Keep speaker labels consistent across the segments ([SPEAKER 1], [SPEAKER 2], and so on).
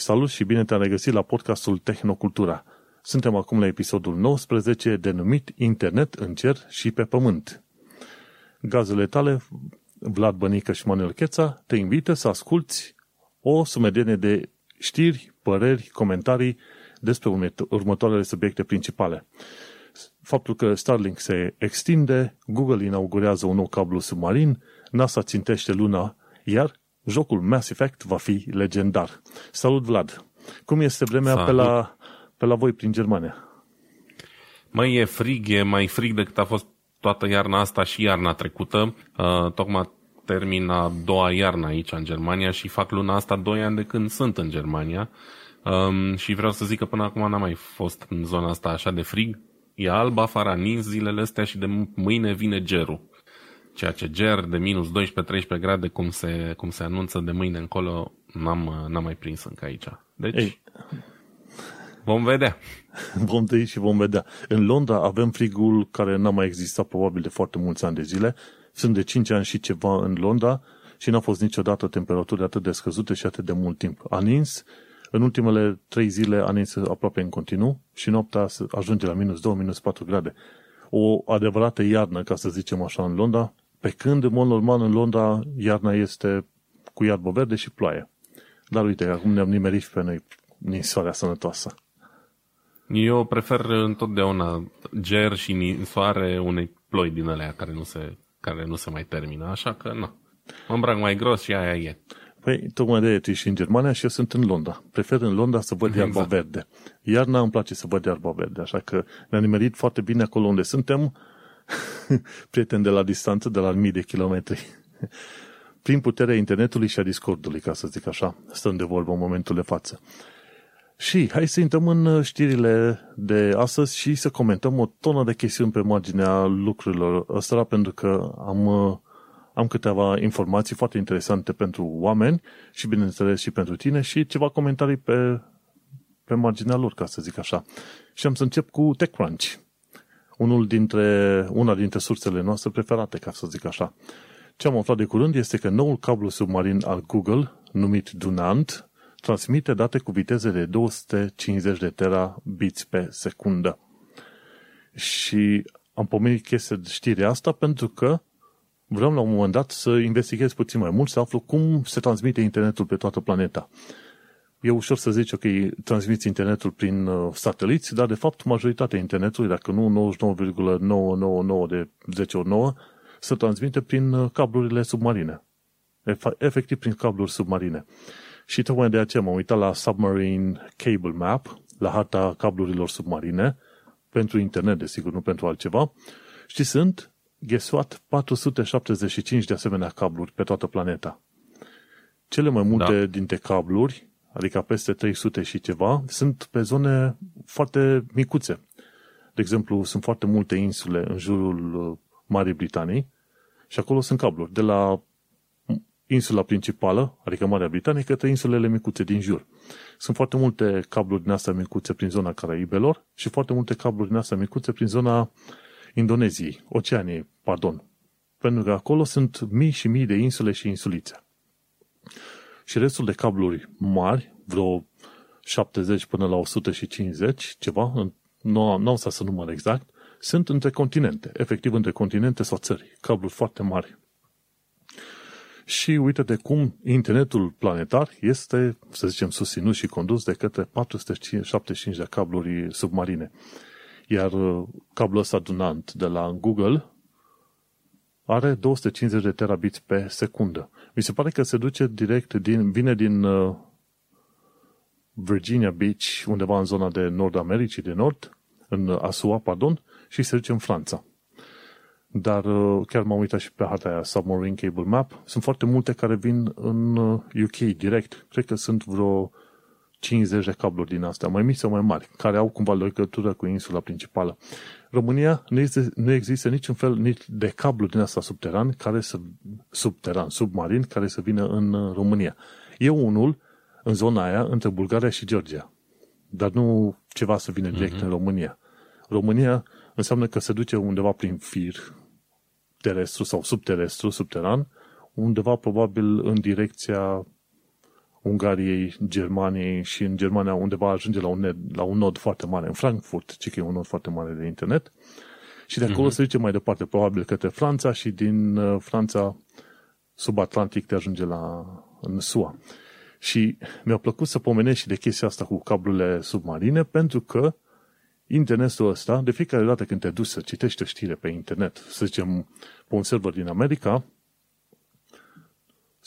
[SPEAKER 1] Salut și bine te-am regăsit la podcastul Tehnocultura. Suntem acum la episodul 19 denumit Internet în cer și pe pământ. Gazele tale, Vlad Bănică și Manuel Cheța, te invită să asculți o sumedenie de știri, păreri, comentarii despre următoarele subiecte principale. Faptul că Starlink se extinde, Google inaugurează un nou cablu submarin, NASA țintește luna, iar jocul Mass Effect va fi legendar. Salut, Vlad! Cum este vremea pe la, pe la voi prin Germania?
[SPEAKER 2] Mai e frig, e mai frig decât a fost toată iarna asta și iarna trecută. Uh, tocmai termin a doua iarnă aici în Germania și fac luna asta doi ani de când sunt în Germania. Um, și vreau să zic că până acum n-am mai fost în zona asta așa de frig. E alb afară, nins zilele astea și de mâine vine gerul ceea ce ger de minus 12-13 grade, cum se, cum se anunță de mâine încolo, n-am, n-am mai prins încă aici. Deci, Ei. vom vedea.
[SPEAKER 1] Vom trăi și vom vedea. În Londra avem frigul care n-a mai existat probabil de foarte mulți ani de zile. Sunt de 5 ani și ceva în Londra și n-a fost niciodată temperaturi atât de scăzute și atât de mult timp. A nins, în ultimele 3 zile a nins aproape în continuu și noaptea ajunge la minus 2, minus 4 grade. O adevărată iarnă, ca să zicem așa, în Londra, pe când, în mod normal, în Londra, iarna este cu iarbă verde și ploaie. Dar uite, acum ne-am nimerit pe noi ninsoarea sănătoasă.
[SPEAKER 2] Eu prefer întotdeauna ger și ninsoare unei ploi din alea care nu se, care nu se mai termină, așa că nu. Mă îmbrac mai gros și aia e.
[SPEAKER 1] Păi, tocmai de tu și în Germania și eu sunt în Londra. Prefer în Londra să văd exact. iarba verde. Iarna îmi place să văd iarba verde, așa că ne-am nimerit foarte bine acolo unde suntem prieten de la distanță, de la mii de kilometri. Prin puterea internetului și a Discordului, ca să zic așa, stăm de vorbă în momentul de față. Și hai să intrăm în știrile de astăzi și să comentăm o tonă de chestiuni pe marginea lucrurilor ăsta, pentru că am, am câteva informații foarte interesante pentru oameni și, bineînțeles, și pentru tine și ceva comentarii pe, pe marginea lor, ca să zic așa. Și am să încep cu TechCrunch unul dintre, una dintre sursele noastre preferate, ca să zic așa. Ce am aflat de curând este că noul cablu submarin al Google, numit Dunant, transmite date cu viteze de 250 de terabits pe secundă. Și am pomenit chestia de știrea asta pentru că vreau la un moment dat să investighez puțin mai mult, să aflu cum se transmite internetul pe toată planeta e ușor să zici, ok, transmiți internetul prin uh, sateliți, dar de fapt majoritatea internetului, dacă nu 99,999 de 10 ori 9, se transmite prin uh, cablurile submarine. Efectiv prin cabluri submarine. Și tocmai de aceea m-am uitat la Submarine Cable Map, la harta cablurilor submarine, pentru internet, desigur, nu pentru altceva, și sunt, guess what, 475 de asemenea cabluri pe toată planeta. Cele mai multe da. dintre cabluri adică peste 300 și ceva, sunt pe zone foarte micuțe. De exemplu, sunt foarte multe insule în jurul uh, Marii Britanii și acolo sunt cabluri, de la insula principală, adică Marea Britanie, către insulele micuțe din jur. Sunt foarte multe cabluri din astea micuțe prin zona Caraibelor și foarte multe cabluri din astea micuțe prin zona Indoneziei, Oceaniei, pardon. Pentru că acolo sunt mii și mii de insule și insulițe și restul de cabluri mari, vreo 70 până la 150, ceva, nu, nu am să număr exact, sunt între continente, efectiv între continente sau țări, cabluri foarte mari. Și uite de cum internetul planetar este, să zicem, susținut și condus de către 475 de cabluri submarine. Iar uh, cablul ăsta dunant de la Google are 250 de terabits pe secundă. Mi se pare că se duce direct din, vine din uh, Virginia Beach, undeva în zona de Nord Americii de Nord, în Asua, pardon, și se duce în Franța. Dar uh, chiar m-am uitat și pe harta aia, Submarine Cable Map. Sunt foarte multe care vin în UK uh, direct. Cred că sunt vreo 50 de cabluri din astea, mai mici sau mai mari, care au cumva legătură cu insula principală. România nu există, nu există niciun fel nici de cablu din asta subteran, care să, subteran, submarin, care să vină în uh, România. E unul în zona aia între Bulgaria și Georgia, dar nu ceva să vină direct uh-huh. în România. România înseamnă că se duce undeva prin fir terestru sau subterestru, subteran, undeva probabil în direcția Ungariei, Germaniei și în Germania undeva ajunge la un, ned, la un nod foarte mare, în Frankfurt, ci că e un nod foarte mare de internet. Și de acolo uh-huh. se duce mai departe, probabil către Franța și din uh, Franța subatlantic te ajunge la în SUA. Și mi-a plăcut să pomenesc și de chestia asta cu cablurile submarine, pentru că internetul ăsta, de fiecare dată când te duci să citești o știre pe internet, să zicem, pe un server din America,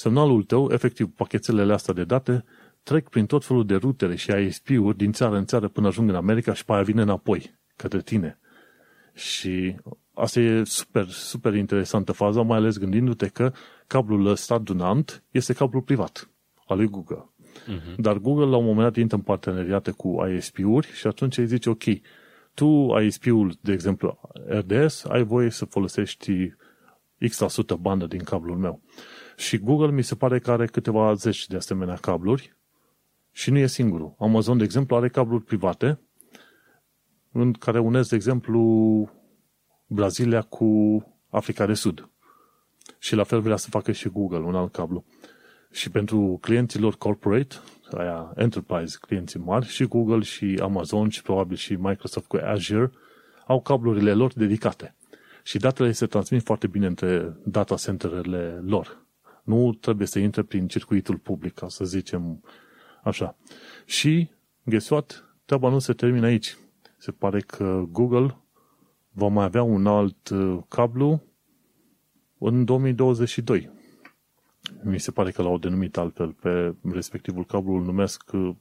[SPEAKER 1] semnalul tău, efectiv, pachetele astea de date, trec prin tot felul de rutele și ISP-uri din țară în țară până ajung în America și pe aia vine înapoi, către tine. Și asta e super, super interesantă faza, mai ales gândindu-te că cablul ăsta dunant este cablul privat al lui Google. Uh-huh. Dar Google la un moment dat intră în parteneriate cu ISP-uri și atunci îi zice, ok, tu ISP-ul, de exemplu RDS, ai voie să folosești X% bandă din cablul meu. Și Google mi se pare că are câteva zeci de asemenea cabluri și nu e singurul. Amazon, de exemplu, are cabluri private în care unesc, de exemplu, Brazilia cu Africa de Sud. Și la fel vrea să facă și Google, un alt cablu. Și pentru clienților corporate, aia enterprise, clienții mari, și Google și Amazon și probabil și Microsoft cu Azure au cablurile lor dedicate. Și datele se transmit foarte bine între data centerele lor. Nu trebuie să intre prin circuitul public, ca să zicem așa. Și, guess what? Treaba nu se termină aici. Se pare că Google va mai avea un alt uh, cablu în 2022. Mi se pare că l-au denumit altfel pe respectivul cablu, îl numesc, uh,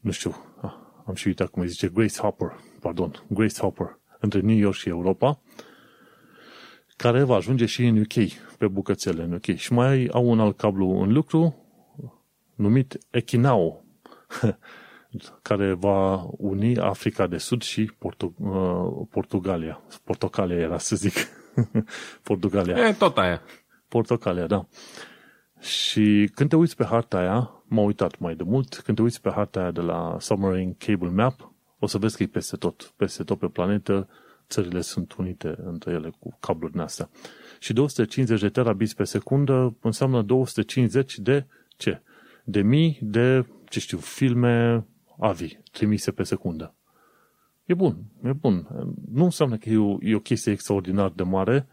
[SPEAKER 1] nu știu, ah, am și uitat cum îi zice, Grace Hopper, pardon, Grace Hopper, între New York și Europa, care va ajunge și în UK, pe bucățele în UK. Și mai au un alt cablu în lucru, numit Echinao, care va uni Africa de Sud și Portu- uh, Portugalia. Portocalia era, să zic. Portugalia.
[SPEAKER 2] E tot aia.
[SPEAKER 1] Portocalia, da. Și când te uiți pe harta aia, m-am uitat mai de mult, când te uiți pe harta aia de la Submarine Cable Map, o să vezi că e peste tot. Peste tot pe planetă, țările sunt unite între ele cu cablurile astea. Și 250 de terabits pe secundă înseamnă 250 de ce? De mii de, ce știu, filme AVI trimise pe secundă. E bun, e bun. Nu înseamnă că e o, e o chestie extraordinar de mare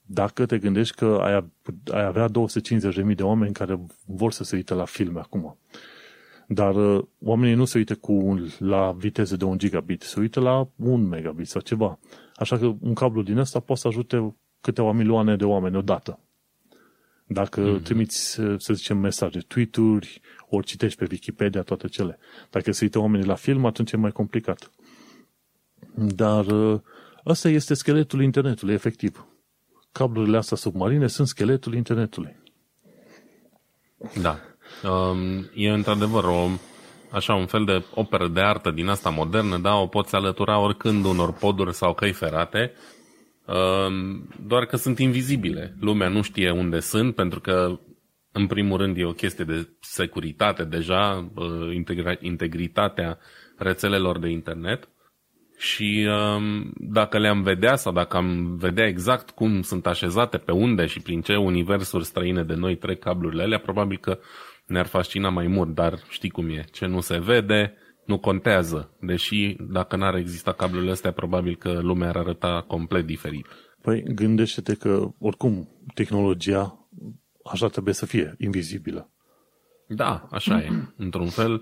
[SPEAKER 1] dacă te gândești că ai, ai avea 250.000 de oameni care vor să se uite la filme acum. Dar uh, oamenii nu se uită cu, la viteze de 1 gigabit, se uită la 1 megabit sau ceva. Așa că un cablu din ăsta poate să ajute câteva milioane de oameni odată. Dacă mm-hmm. trimiți, să zicem, mesaje, tweet-uri, ori citești pe Wikipedia, toate cele. Dacă se uită oamenii la film, atunci e mai complicat. Dar uh, ăsta este scheletul internetului, efectiv. Cablurile astea submarine sunt scheletul internetului.
[SPEAKER 2] Da. Um, e într-adevăr o, așa un fel de operă de artă din asta modernă, da, o poți alătura oricând unor poduri sau căi ferate, um, doar că sunt invizibile. Lumea nu știe unde sunt, pentru că în primul rând e o chestie de securitate deja, uh, integritatea rețelelor de internet și um, dacă le-am vedea sau dacă am vedea exact cum sunt așezate, pe unde și prin ce universuri străine de noi trec cablurile alea, probabil că ne-ar fascina mai mult, dar știi cum e, ce nu se vede, nu contează, deși dacă n-ar exista cablurile astea, probabil că lumea ar arăta complet diferit.
[SPEAKER 1] Păi gândește-te că, oricum, tehnologia așa trebuie să fie, invizibilă.
[SPEAKER 2] Da, așa e. Într-un fel,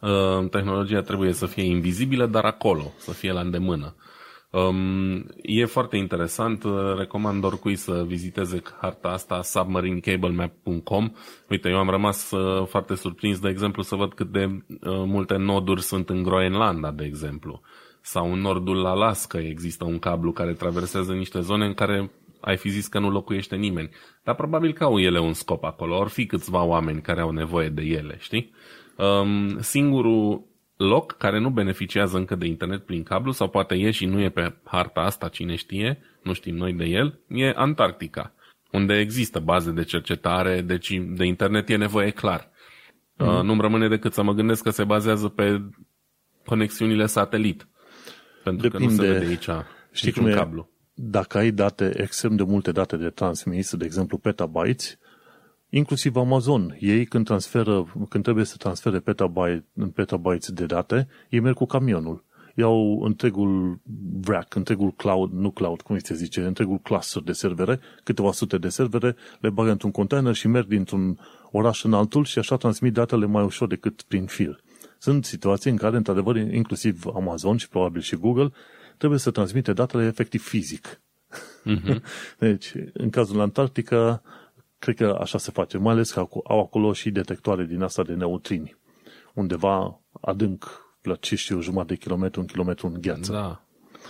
[SPEAKER 2] uh, tehnologia trebuie să fie invizibilă, dar acolo, să fie la îndemână. Um, e foarte interesant, uh, recomand oricui să viziteze harta asta submarinecablemap.com. Uite, eu am rămas uh, foarte surprins, de exemplu, să văd cât de uh, multe noduri sunt în Groenlanda, de exemplu. Sau în nordul Alaska există un cablu care traversează niște zone în care ai fi zis că nu locuiește nimeni. Dar probabil că au ele un scop acolo, or fi câțiva oameni care au nevoie de ele, știi? Um, singurul loc care nu beneficiază încă de internet prin cablu sau poate e și nu e pe harta asta, cine știe, nu știm noi de el, e Antarctica, unde există baze de cercetare, deci de internet e nevoie clar. Mm. Uh, nu-mi rămâne decât să mă gândesc că se bazează pe conexiunile satelit. Pentru Depinde. că nu se vede aici Știi cum e? cablu.
[SPEAKER 1] Dacă ai date, extrem de multe date de transmis, de exemplu petabytes, Inclusiv Amazon. Ei când transferă, când trebuie să transfere petabyte, petabytes de date, ei merg cu camionul. Iau întregul rack, întregul cloud, nu cloud, cum se zice, întregul cluster de servere, câteva sute de servere, le bagă într-un container și merg dintr-un oraș în altul și așa transmit datele mai ușor decât prin fir. Sunt situații în care, într-adevăr, inclusiv Amazon și probabil și Google, trebuie să transmite datele efectiv fizic. Uh-huh. Deci, în cazul Antarctica, cred că așa se face, mai ales că au acolo și detectoare din asta de neutrini, undeva adânc, la ce știu, jumătate de kilometru, un kilometru în gheață.
[SPEAKER 2] Da.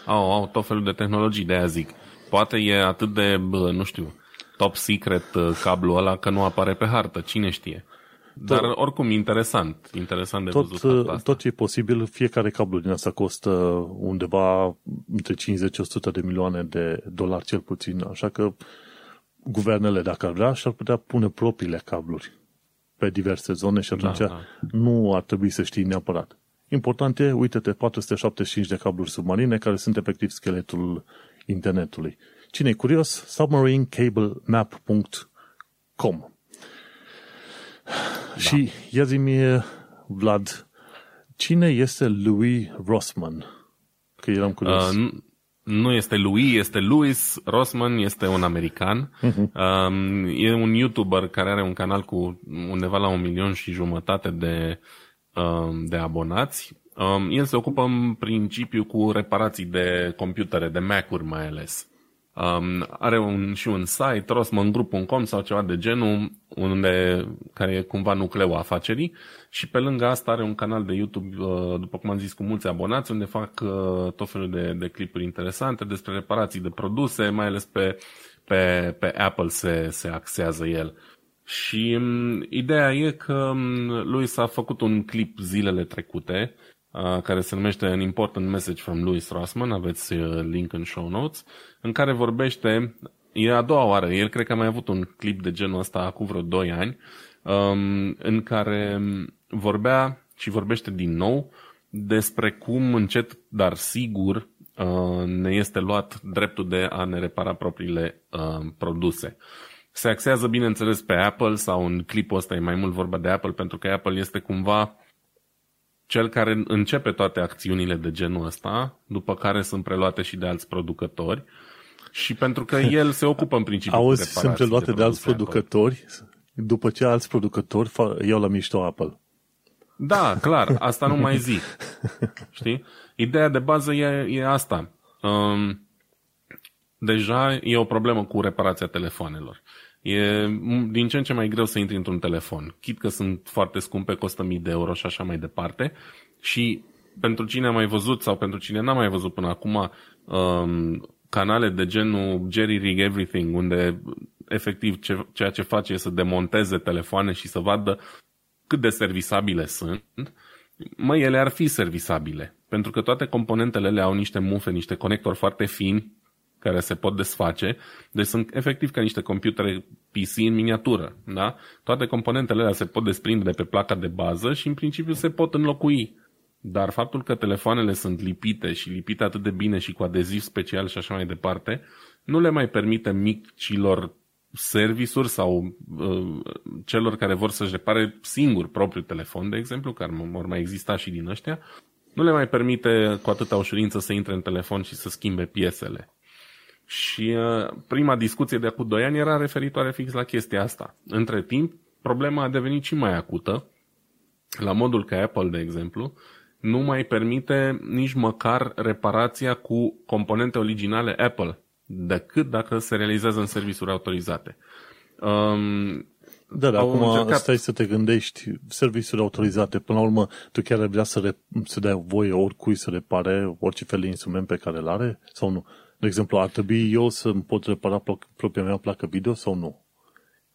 [SPEAKER 2] Au, au tot felul de tehnologii, de aia zic. Poate e atât de, bă, nu știu, top secret uh, cablul ăla că nu apare pe hartă, cine știe. Dar tot, oricum interesant, interesant de
[SPEAKER 1] tot,
[SPEAKER 2] văzut uh,
[SPEAKER 1] asta. Tot ce e posibil, fiecare cablu din asta costă undeva între 50-100 de milioane de dolari cel puțin, așa că guvernele, dacă ar vrea, și-ar putea pune propriile cabluri pe diverse zone și atunci da, da. nu ar trebui să știi neapărat. Important e, uite-te, 475 de cabluri submarine care sunt efectiv scheletul internetului. Cine e curios? submarinecablemap.com da. Și ia zi Vlad, cine este Louis Rossman? Că eram curios. Uh,
[SPEAKER 2] nu este Louis, este Louis Rossman, este un american. Uh-huh. Um, e un YouTuber care are un canal cu undeva la un milion și jumătate de, um, de abonați. Um, el se ocupă în principiu cu reparații de computere, de Mac-uri mai ales. Um, are un, și un site, rosmangroup.com sau ceva de genul, unde, care e cumva nucleul afacerii și pe lângă asta are un canal de YouTube, uh, după cum am zis, cu mulți abonați, unde fac uh, tot felul de, de clipuri interesante despre reparații de produse, mai ales pe, pe, pe Apple se, se axează el. Și um, ideea e că um, lui s-a făcut un clip zilele trecute, uh, care se numește An Important Message from Louis Rossman, aveți uh, link în show notes, în care vorbește, e a doua oară, el cred că a mai avut un clip de genul ăsta acum vreo 2 ani, um, în care vorbea și vorbește din nou despre cum încet, dar sigur, uh, ne este luat dreptul de a ne repara propriile uh, produse. Se axează, bineînțeles, pe Apple sau în clipul ăsta e mai mult vorba de Apple, pentru că Apple este cumva cel care începe toate acțiunile de genul ăsta, după care sunt preluate și de alți producători. Și pentru că el se ocupă în principiu
[SPEAKER 1] Auzi, cu sunt preluate de, de alți Apple. producători, după ce alți producători iau la mișto Apple.
[SPEAKER 2] Da, clar, asta nu mai zic. Știi? Ideea de bază e, e asta. Um, deja e o problemă cu reparația telefoanelor. E din ce în ce mai greu să intri într-un telefon. Chit că sunt foarte scumpe, costă mii de euro și așa mai departe. Și pentru cine a mai văzut sau pentru cine n-a mai văzut până acum um, canale de genul Jerry Rig Everything, unde efectiv ce, ceea ce face e să demonteze telefoane și să vadă cât de servisabile sunt, mă, ele ar fi servisabile. Pentru că toate componentele le au niște mufe, niște conectori foarte fini, care se pot desface. Deci sunt efectiv ca niște computere PC în miniatură. Da? Toate componentele alea se pot desprinde de pe placa de bază și în principiu se pot înlocui. Dar faptul că telefoanele sunt lipite și lipite atât de bine și cu adeziv special și așa mai departe, nu le mai permite micilor servisuri sau uh, celor care vor să-și repare singur propriul telefon, de exemplu, care vor mai exista și din ăștia, nu le mai permite cu atâta ușurință să intre în telefon și să schimbe piesele. Și uh, prima discuție de acum 2 ani era referitoare fix la chestia asta. Între timp, problema a devenit și mai acută, la modul că Apple, de exemplu, nu mai permite nici măcar reparația cu componente originale Apple, decât dacă se realizează în servisuri autorizate. Um,
[SPEAKER 1] da, dar acum încercat... stai să te gândești, serviciuri autorizate, până la urmă, tu chiar ai vrea să, re, să dea voie oricui să repare orice fel de instrument pe care îl are sau nu? De exemplu, ar trebui eu să pot repara propria mea placă video sau nu?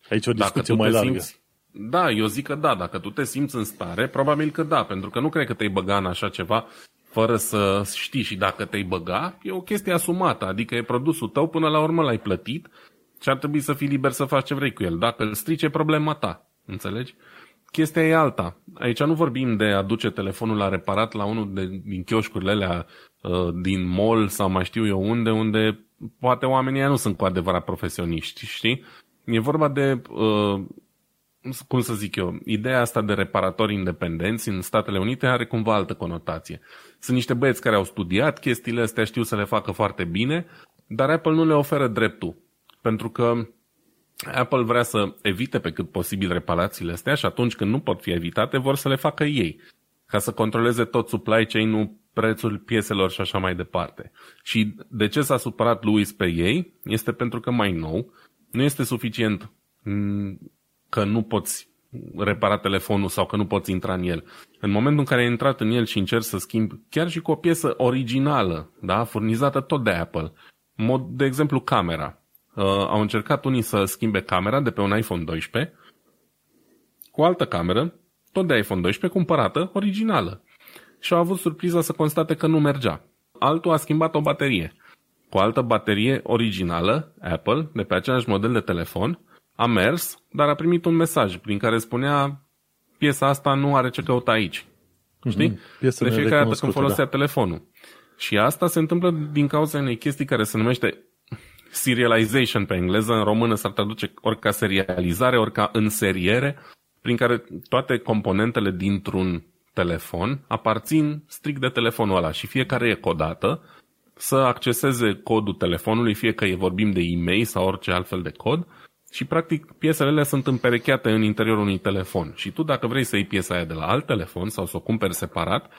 [SPEAKER 1] Aici o discuție mai largă. Simți,
[SPEAKER 2] da, eu zic că da. Dacă tu te simți în stare, probabil că da, pentru că nu cred că te-ai băga în așa ceva fără să știi și dacă te-ai băga, e o chestie asumată, adică e produsul tău, până la urmă l-ai plătit și ar trebui să fii liber să faci ce vrei cu el. Dacă îl strice, problema ta. Înțelegi? Chestia e alta. Aici nu vorbim de a duce telefonul la reparat la unul de, din chioșcurile alea uh, din mall sau mai știu eu unde, unde poate oamenii nu sunt cu adevărat profesioniști, știi? E vorba de uh, cum să zic eu, ideea asta de reparatori independenți în Statele Unite are cumva altă conotație. Sunt niște băieți care au studiat chestiile astea, știu să le facă foarte bine, dar Apple nu le oferă dreptul. Pentru că Apple vrea să evite pe cât posibil reparațiile astea și atunci când nu pot fi evitate, vor să le facă ei. Ca să controleze tot supply chain-ul, prețul pieselor și așa mai departe. Și de ce s-a supărat Louis pe ei? Este pentru că mai nou nu este suficient mm, că nu poți repara telefonul sau că nu poți intra în el. În momentul în care ai intrat în el și încerci să schimbi chiar și cu o piesă originală, da, furnizată tot de Apple, mod, de exemplu camera. Uh, au încercat unii să schimbe camera de pe un iPhone 12 cu o altă cameră, tot de iPhone 12, cumpărată, originală. Și au avut surpriza să constate că nu mergea. Altul a schimbat o baterie. Cu o altă baterie originală, Apple, de pe același model de telefon, a mers, dar a primit un mesaj prin care spunea piesa asta nu are ce căuta aici. Mhm. Știi? Mm-hmm. de fiecare dată când folosea da. telefonul. Și asta se întâmplă din cauza unei chestii care se numește serialization pe engleză, în română s-ar traduce ori ca serializare, ori ca înseriere, prin care toate componentele dintr-un telefon aparțin strict de telefonul ăla și fiecare e codată să acceseze codul telefonului, fie că e vorbim de e-mail sau orice altfel de cod, și practic piesele alea sunt împerecheate în interiorul unui telefon. Și tu dacă vrei să iei piesa aia de la alt telefon sau să o cumperi separat,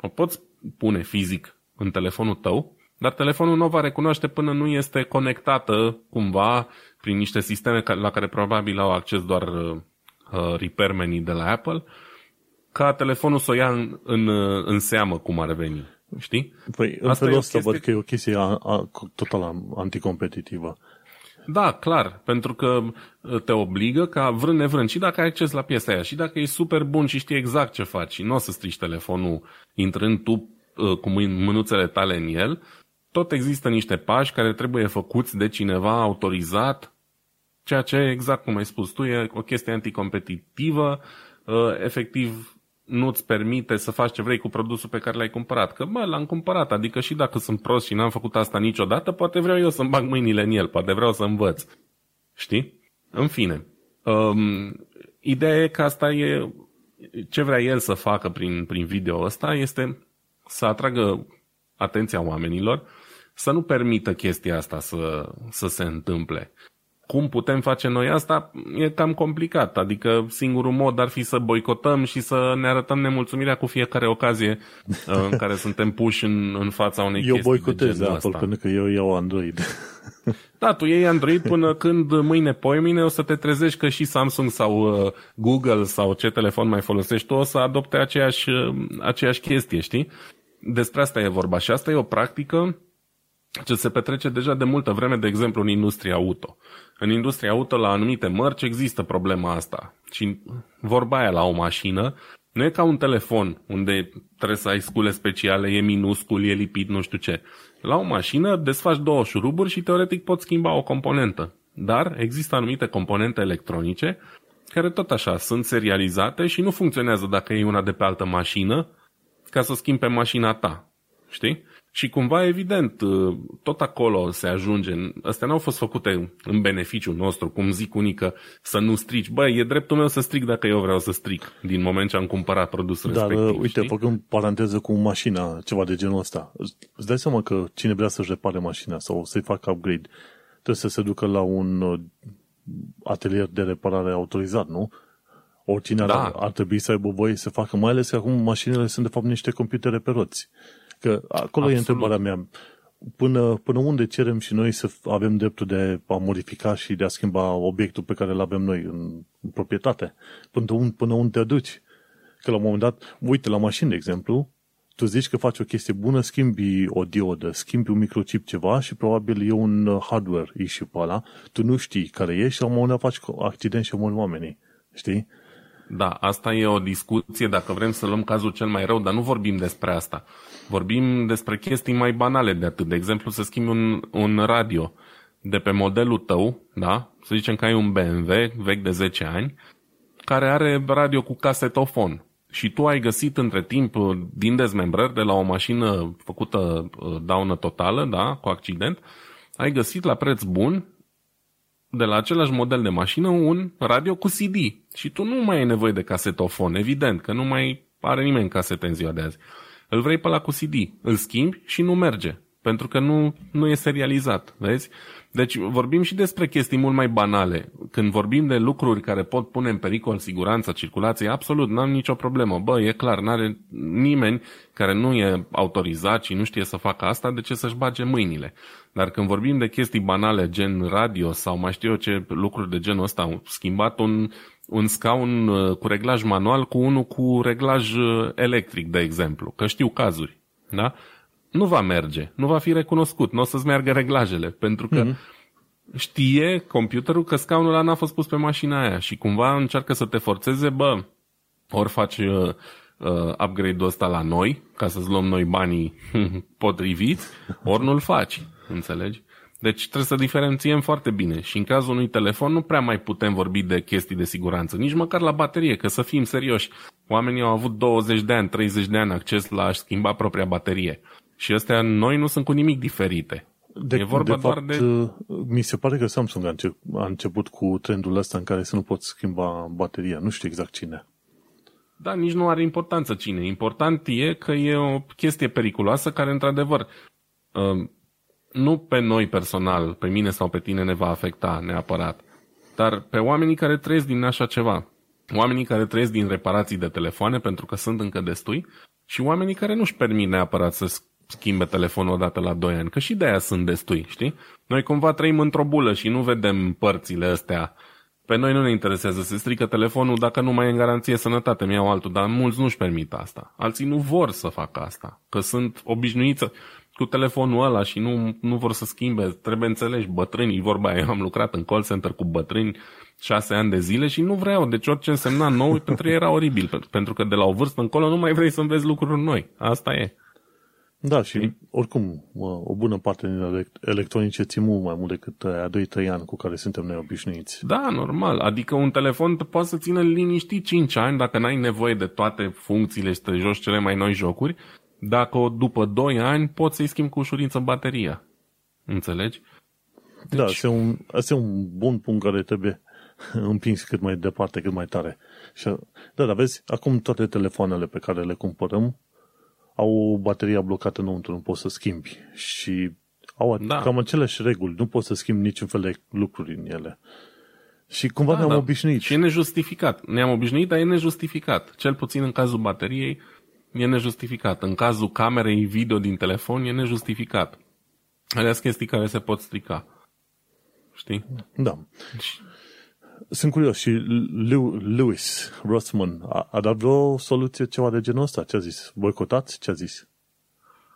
[SPEAKER 2] o poți pune fizic în telefonul tău, dar telefonul nu o va recunoaște până nu este conectată cumva prin niște sisteme la care probabil au acces doar uh, uh, repairmenii de la Apple, ca telefonul să o ia în, în, uh, în seamă cum ar veni. Știi?
[SPEAKER 1] Păi, în Asta felul ăsta chestie... văd că e o chestie a, a, total anticompetitivă.
[SPEAKER 2] Da, clar, pentru că uh, te obligă ca vrând nevrând și dacă ai acces la piesa aia și dacă e super bun și știi exact ce faci și nu o să strici telefonul intrând tu uh, cu mânuțele tale în el, tot există niște pași care trebuie făcuți de cineva autorizat, ceea ce, exact cum ai spus tu, e o chestie anticompetitivă, uh, efectiv nu-ți permite să faci ce vrei cu produsul pe care l-ai cumpărat. Că, bă, l-am cumpărat, adică și dacă sunt prost și n-am făcut asta niciodată, poate vreau eu să-mi bag mâinile în el, poate vreau să învăț. Știi? În fine. Um, ideea e că asta e ce vrea el să facă prin, prin video ăsta este să atragă atenția oamenilor, să nu permită chestia asta să, să se întâmple cum putem face noi asta e cam complicat. Adică singurul mod ar fi să boicotăm și să ne arătăm nemulțumirea cu fiecare ocazie uh, în care suntem puși în, în fața unei
[SPEAKER 1] eu
[SPEAKER 2] chestii
[SPEAKER 1] boicotez de Apple pentru că eu iau Android.
[SPEAKER 2] Da, tu iei Android până când mâine, poimine o să te trezești că și Samsung sau uh, Google sau ce telefon mai folosești tu o să adopte aceeași, uh, aceeași chestie, știi? Despre asta e vorba și asta e o practică ce se petrece deja de multă vreme, de exemplu, în industria auto. În industria auto, la anumite mărci, există problema asta. Și vorba aia la o mașină, nu e ca un telefon, unde trebuie să ai scule speciale, e minuscul, e lipit, nu știu ce. La o mașină desfaci două șuruburi și teoretic poți schimba o componentă. Dar există anumite componente electronice care tot așa sunt serializate și nu funcționează dacă e una de pe altă mașină ca să schimbi pe mașina ta. Știi? Și cumva, evident, uh, tot acolo se ajunge. Astea n-au fost făcute în beneficiul nostru, cum zic unii că să nu strici. Băi, e dreptul meu să stric dacă eu vreau să stric, din moment ce am cumpărat produsul Dar, respectiv.
[SPEAKER 1] Dar, uite, știi? făcând paranteză cu mașina, ceva de genul ăsta, îți dai seama că cine vrea să-și repare mașina sau să-i facă upgrade, trebuie să se ducă la un uh, atelier de reparare autorizat, nu? Oricine da. ar, ar trebui să aibă voie să facă, mai ales că acum mașinile sunt de fapt niște computere pe roți. Că acolo Absolut. e întrebarea mea. Până, până unde cerem și noi să avem dreptul de a modifica și de a schimba obiectul pe care îl avem noi în, în proprietate? Până, un, până unde te duci? Că la un moment dat, uite, la mașini, de exemplu, tu zici că faci o chestie bună, schimbi o diodă, schimbi un microchip ceva și probabil e un hardware issue pe ăla, tu nu știi care e și la un moment dat faci accident și omori oamenii. Știi?
[SPEAKER 2] Da, asta e o discuție dacă vrem să luăm cazul cel mai rău, dar nu vorbim despre asta. Vorbim despre chestii mai banale de atât. De exemplu, să schimbi un, un radio de pe modelul tău, da? Să zicem că ai un BMW vechi de 10 ani, care are radio cu casetofon. Și tu ai găsit între timp din dezmembrări de la o mașină făcută uh, daună totală, da, cu accident, ai găsit la preț bun de la același model de mașină un radio cu CD. Și tu nu mai ai nevoie de casetofon, evident, că nu mai are nimeni casete în ziua de azi. Îl vrei pe la cu CD, îl schimbi și nu merge, pentru că nu, nu e serializat, vezi? Deci vorbim și despre chestii mult mai banale. Când vorbim de lucruri care pot pune în pericol siguranța circulației, absolut, n-am nicio problemă. Bă, e clar, n-are nimeni care nu e autorizat și nu știe să facă asta, de ce să-și bage mâinile. Dar când vorbim de chestii banale, gen radio sau mai știu eu ce lucruri de genul ăsta, schimbat un, un scaun uh, cu reglaj manual cu unul cu reglaj uh, electric, de exemplu, că știu cazuri, da? nu va merge, nu va fi recunoscut, nu o să-ți meargă reglajele, pentru că mm-hmm. știe computerul că scaunul ăla n-a fost pus pe mașina aia și cumva încearcă să te forțeze, bă, ori faci uh, uh, upgrade-ul ăsta la noi, ca să-ți luăm noi banii potriviți, ori nu-l faci, înțelegi? Deci trebuie să diferențiem foarte bine și în cazul unui telefon nu prea mai putem vorbi de chestii de siguranță, nici măcar la baterie, că să fim serioși. Oamenii au avut 20 de ani, 30 de ani acces la a schimba propria baterie. Și astea noi nu sunt cu nimic diferite.
[SPEAKER 1] De, e vorba de doar fapt, de... Uh, mi se pare că Samsung a, înce- a început cu trendul ăsta în care să nu poți schimba bateria. Nu știu exact cine.
[SPEAKER 2] Da, nici nu are importanță cine. Important e că e o chestie periculoasă care, într-adevăr, uh, nu pe noi personal, pe mine sau pe tine ne va afecta neapărat, dar pe oamenii care trăiesc din așa ceva. Oamenii care trăiesc din reparații de telefoane, pentru că sunt încă destui, și oamenii care nu-și permit neapărat să schimbe telefonul odată la 2 ani, că și de aia sunt destui, știi? Noi cumva trăim într-o bulă și nu vedem părțile astea. Pe noi nu ne interesează, se strică telefonul dacă nu mai e în garanție sănătate, mi-au altul, dar mulți nu-și permit asta. Alții nu vor să facă asta, că sunt obișnuiți cu telefonul ăla și nu, nu vor să schimbe. Trebuie înțelegi, bătrânii, vorba aia, eu am lucrat în call center cu bătrâni șase ani de zile și nu vreau. Deci orice însemna nou pentru ei era oribil, pentru că de la o vârstă încolo nu mai vrei să înveți lucruri noi. Asta e.
[SPEAKER 1] Da, și oricum, o bună parte din electronice țin mult mai mult decât a 2-3 ani cu care suntem noi obișnuiți.
[SPEAKER 2] Da, normal. Adică un telefon poate să țină liniștit 5 ani dacă n-ai nevoie de toate funcțiile și să joci cele mai noi jocuri. Dacă după 2 ani poți să-i schimbi cu ușurință bateria. Înțelegi?
[SPEAKER 1] Deci... Da, asta e, un, asta e un bun punct care trebuie împins cât mai departe, cât mai tare. Și, da, dar vezi, acum toate telefoanele pe care le cumpărăm au bateria blocată înăuntru, nu poți să schimbi. Și au da. cam aceleași reguli, nu poți să schimbi niciun fel de lucruri în ele. Și cumva da, ne-am da. obișnuit.
[SPEAKER 2] Și e nejustificat. Ne-am obișnuit, dar e nejustificat. Cel puțin în cazul bateriei e nejustificat. În cazul camerei video din telefon e nejustificat. Alea sunt chestii care se pot strica. Știi?
[SPEAKER 1] Da. Și sunt curios și Lewis Rossman a, a dat vreo soluție ceva de genul ăsta? Ce a zis? Boicotați? Ce a zis?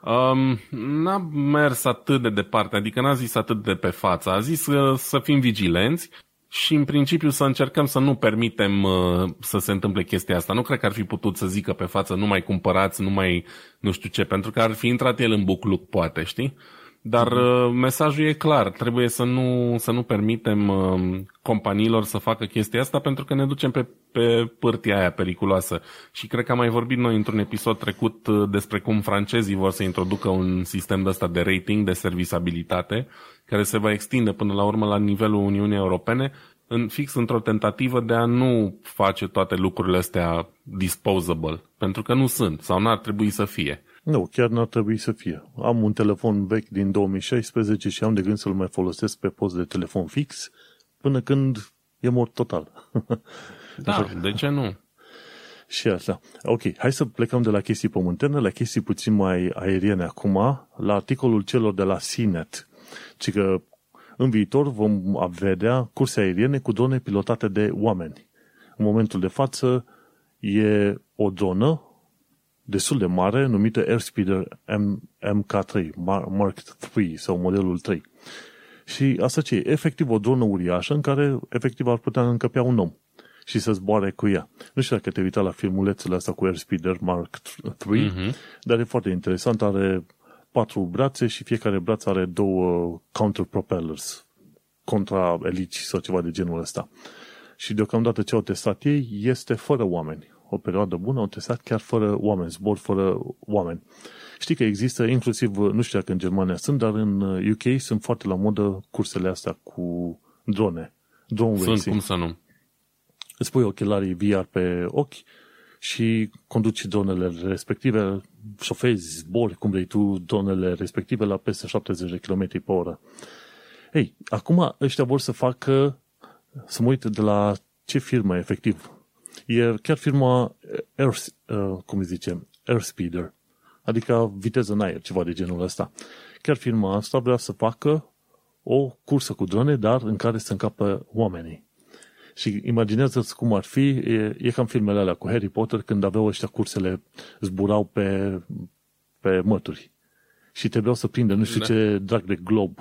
[SPEAKER 2] Um, n-a mers atât de departe, adică n-a zis atât de pe față. A zis uh, să fim vigilenți și în principiu să încercăm să nu permitem uh, să se întâmple chestia asta. Nu cred că ar fi putut să zică pe față nu mai cumpărați, nu mai nu știu ce, pentru că ar fi intrat el în bucluc, poate, știi? Dar uh, mesajul e clar, trebuie să nu, să nu permitem uh, companiilor să facă chestia asta pentru că ne ducem pe, pe pârtia aia periculoasă. Și cred că am mai vorbit noi într-un episod trecut uh, despre cum francezii vor să introducă un sistem de ăsta de rating, de serviceabilitate, care se va extinde până la urmă la nivelul Uniunii Europene, în, fix într-o tentativă de a nu face toate lucrurile astea disposable, pentru că nu sunt sau n-ar trebui să fie.
[SPEAKER 1] Nu, chiar n-ar trebui să fie. Am un telefon vechi din 2016 și am de gând să-l mai folosesc pe post de telefon fix până când e mort total.
[SPEAKER 2] Da, de ce nu?
[SPEAKER 1] Și asta. Ok, hai să plecăm de la chestii pământene la chestii puțin mai aeriene acum, la articolul celor de la CNET. Ci că în viitor vom vedea curse aeriene cu drone pilotate de oameni. În momentul de față e o dronă destul de mare, numită Airspeeder M- MK3, Mark 3 sau modelul 3. Și asta ce e? Efectiv o dronă uriașă în care efectiv ar putea încăpea un om și să zboare cu ea. Nu știu dacă te uita la filmulețele astea cu Airspeeder Mark 3, uh-huh. dar e foarte interesant, are patru brațe și fiecare braț are două counter propellers contra elici sau ceva de genul ăsta. Și deocamdată ce au testat ei este fără oameni o perioadă bună, au testat chiar fără oameni, zbor fără oameni. Știi că există inclusiv, nu știu dacă în Germania sunt, dar în UK sunt foarte la modă cursele astea cu drone. Drone
[SPEAKER 2] Sunt,
[SPEAKER 1] racing.
[SPEAKER 2] cum să nu.
[SPEAKER 1] Îți pui ochelarii VR pe ochi și conduci dronele respective, șofezi, zbori, cum vrei tu, dronele respective la peste 70 de km pe oră. Ei, acum ăștia vor să facă, să mă uit de la ce firmă efectiv. E chiar firma Air, uh, cum îi zice, Airspeeder, adică viteză în aer, ceva de genul ăsta. Chiar firma asta vrea să facă o cursă cu drone, dar în care să încapă oamenii. Și imaginează-ți cum ar fi, e, e cam filmele alea cu Harry Potter când aveau ăștia cursele, zburau pe, pe mături. Și trebuiau să prindă nu știu
[SPEAKER 2] Da.
[SPEAKER 1] ce drag de glob.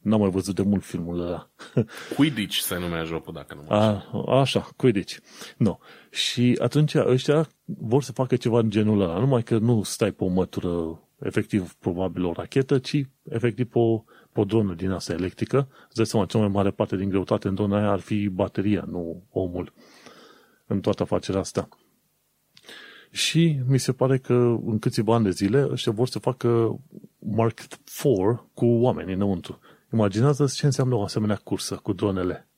[SPEAKER 1] N-am mai văzut de mult filmul ăla.
[SPEAKER 2] Quidditch se numea jocul, dacă nu mă înșel.
[SPEAKER 1] A, așa, Quidditch. No. Și atunci ăștia vor să facă ceva în genul ăla, numai că nu stai pe o mătură, efectiv, probabil o rachetă, ci efectiv pe o, pe o dronă din asta electrică. Îți dai seama, cea mai mare parte din greutate în drona aia ar fi bateria, nu omul, în toată afacerea asta. Și mi se pare că în câțiva ani de zile ăștia vor să facă Mark IV cu oameni înăuntru. Imaginează ce înseamnă o asemenea cursă cu dronele.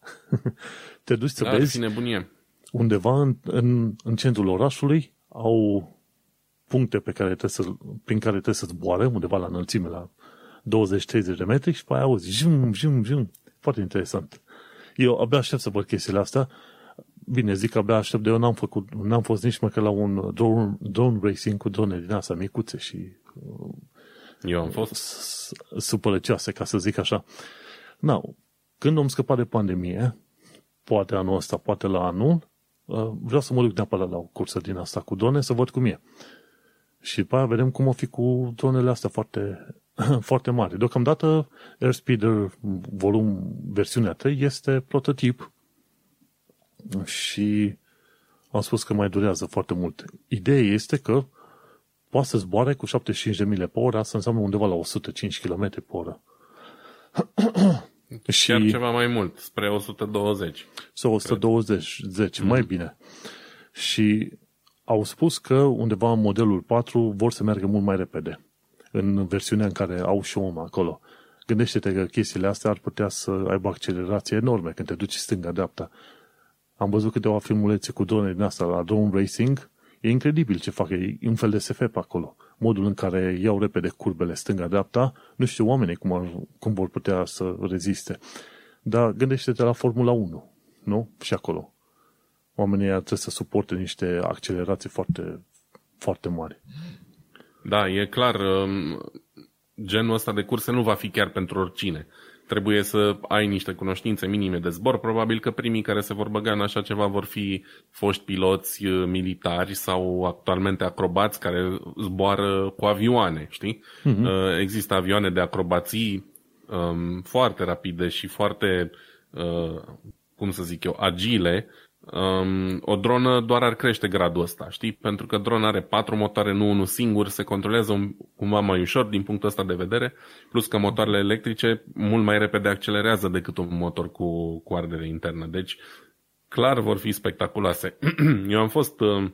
[SPEAKER 1] Te duci să
[SPEAKER 2] Da, ar
[SPEAKER 1] vezi
[SPEAKER 2] fi nebunie.
[SPEAKER 1] undeva în, în, în centrul orașului au puncte pe care trebuie să, prin care trebuie să zboare, undeva la înălțime, la 20-30 de metri și pe aia auzi, jum, jum, jum. Foarte interesant. Eu abia aștept să văd chestiile astea. Bine, zic abia aștept, de eu n-am, făcut, n-am fost nici măcar la un drone, drone racing cu drone din astea micuțe și
[SPEAKER 2] Eu am fost.
[SPEAKER 1] s- supărăcioase, ca să zic așa. Now, când am scăpat de pandemie, poate anul ăsta, poate la anul, uh, vreau să mă duc neapărat la o cursă din asta cu drone, să văd cum e. Și după aia vedem cum o fi cu dronele astea foarte, foarte mari. Deocamdată Airspeeder volum versiunea 3 este prototip și am spus că mai durează foarte mult. Ideea este că poate să zboare cu 75 de mile pe oră, asta înseamnă undeva la 105 km pe oră. și
[SPEAKER 2] Chiar ceva mai mult, spre 120.
[SPEAKER 1] sau 120, 10, mai bine. Și au spus că undeva în modelul 4 vor să meargă mult mai repede. În versiunea în care au și om acolo. Gândește-te că chestiile astea ar putea să aibă accelerație enorme când te duci stânga-dreapta. Am văzut câteva filmulețe cu drone din asta la drone racing. E incredibil ce fac. E un fel de SF pe acolo. Modul în care iau repede curbele stânga-dreapta, nu știu oamenii cum, ar, cum vor putea să reziste. Dar gândește-te la Formula 1, nu? Și acolo. Oamenii ăia trebuie să suporte niște accelerații foarte, foarte mari.
[SPEAKER 2] Da, e clar, um, genul ăsta de curse nu va fi chiar pentru oricine. Trebuie să ai niște cunoștințe minime de zbor. Probabil că primii care se vor băga în așa ceva vor fi foști piloți uh, militari sau actualmente acrobați care zboară cu avioane, știi? Uh-huh. Există avioane de acrobații um, foarte rapide și foarte, uh, cum să zic eu, agile, um, o dronă doar ar crește gradul ăsta, știi? Pentru că drona are patru motoare, nu unul singur, se controlează un, cumva mai ușor din punctul ăsta de vedere, plus că motoarele electrice mult mai repede accelerează decât un motor cu, cu ardere internă. Deci, clar vor fi spectaculoase. Eu am fost uh,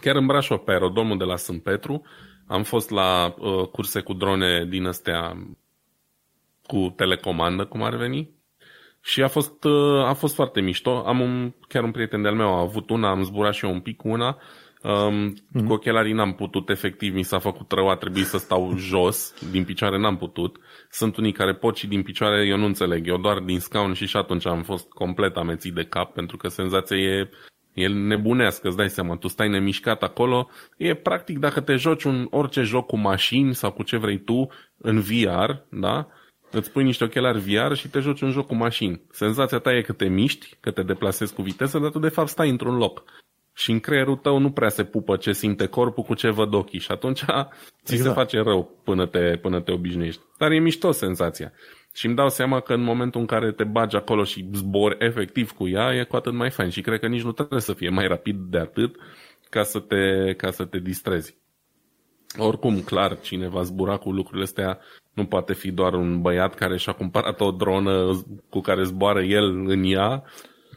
[SPEAKER 2] chiar în Brașov, pe aerodomul de la Sânt Petru, am fost la uh, curse cu drone din astea cu telecomandă, cum ar veni, și a fost, uh, a fost foarte mișto. Am un, chiar un prieten de-al meu a avut una, am zburat și eu un pic cu una. Um, mm-hmm. Cu ochelarii n-am putut, efectiv, mi s-a făcut rău, a trebuit să stau jos, din picioare n-am putut. Sunt unii care pot și din picioare, eu nu înțeleg, eu doar din scaun și și atunci am fost complet amețit de cap, pentru că senzația e, e nebunească, îți dai seama, tu stai nemișcat acolo, e practic dacă te joci un orice joc cu mașini sau cu ce vrei tu în VR, da? Îți pui niște ochelari VR și te joci un joc cu mașini. Senzația ta e că te miști, că te deplasezi cu viteză, dar tu de fapt stai într-un loc. Și în creierul tău nu prea se pupă ce simte corpul cu ce văd ochii și atunci ți exact. se face rău până te, până te obișnuiești. Dar e mișto senzația. Și îmi dau seama că în momentul în care te bagi acolo și zbori efectiv cu ea, e cu atât mai fain. Și cred că nici nu trebuie să fie mai rapid de atât ca să te, ca să te distrezi. Oricum, clar, cine va zbura cu lucrurile astea nu poate fi doar un băiat care și-a cumpărat o dronă cu care zboară el în ea,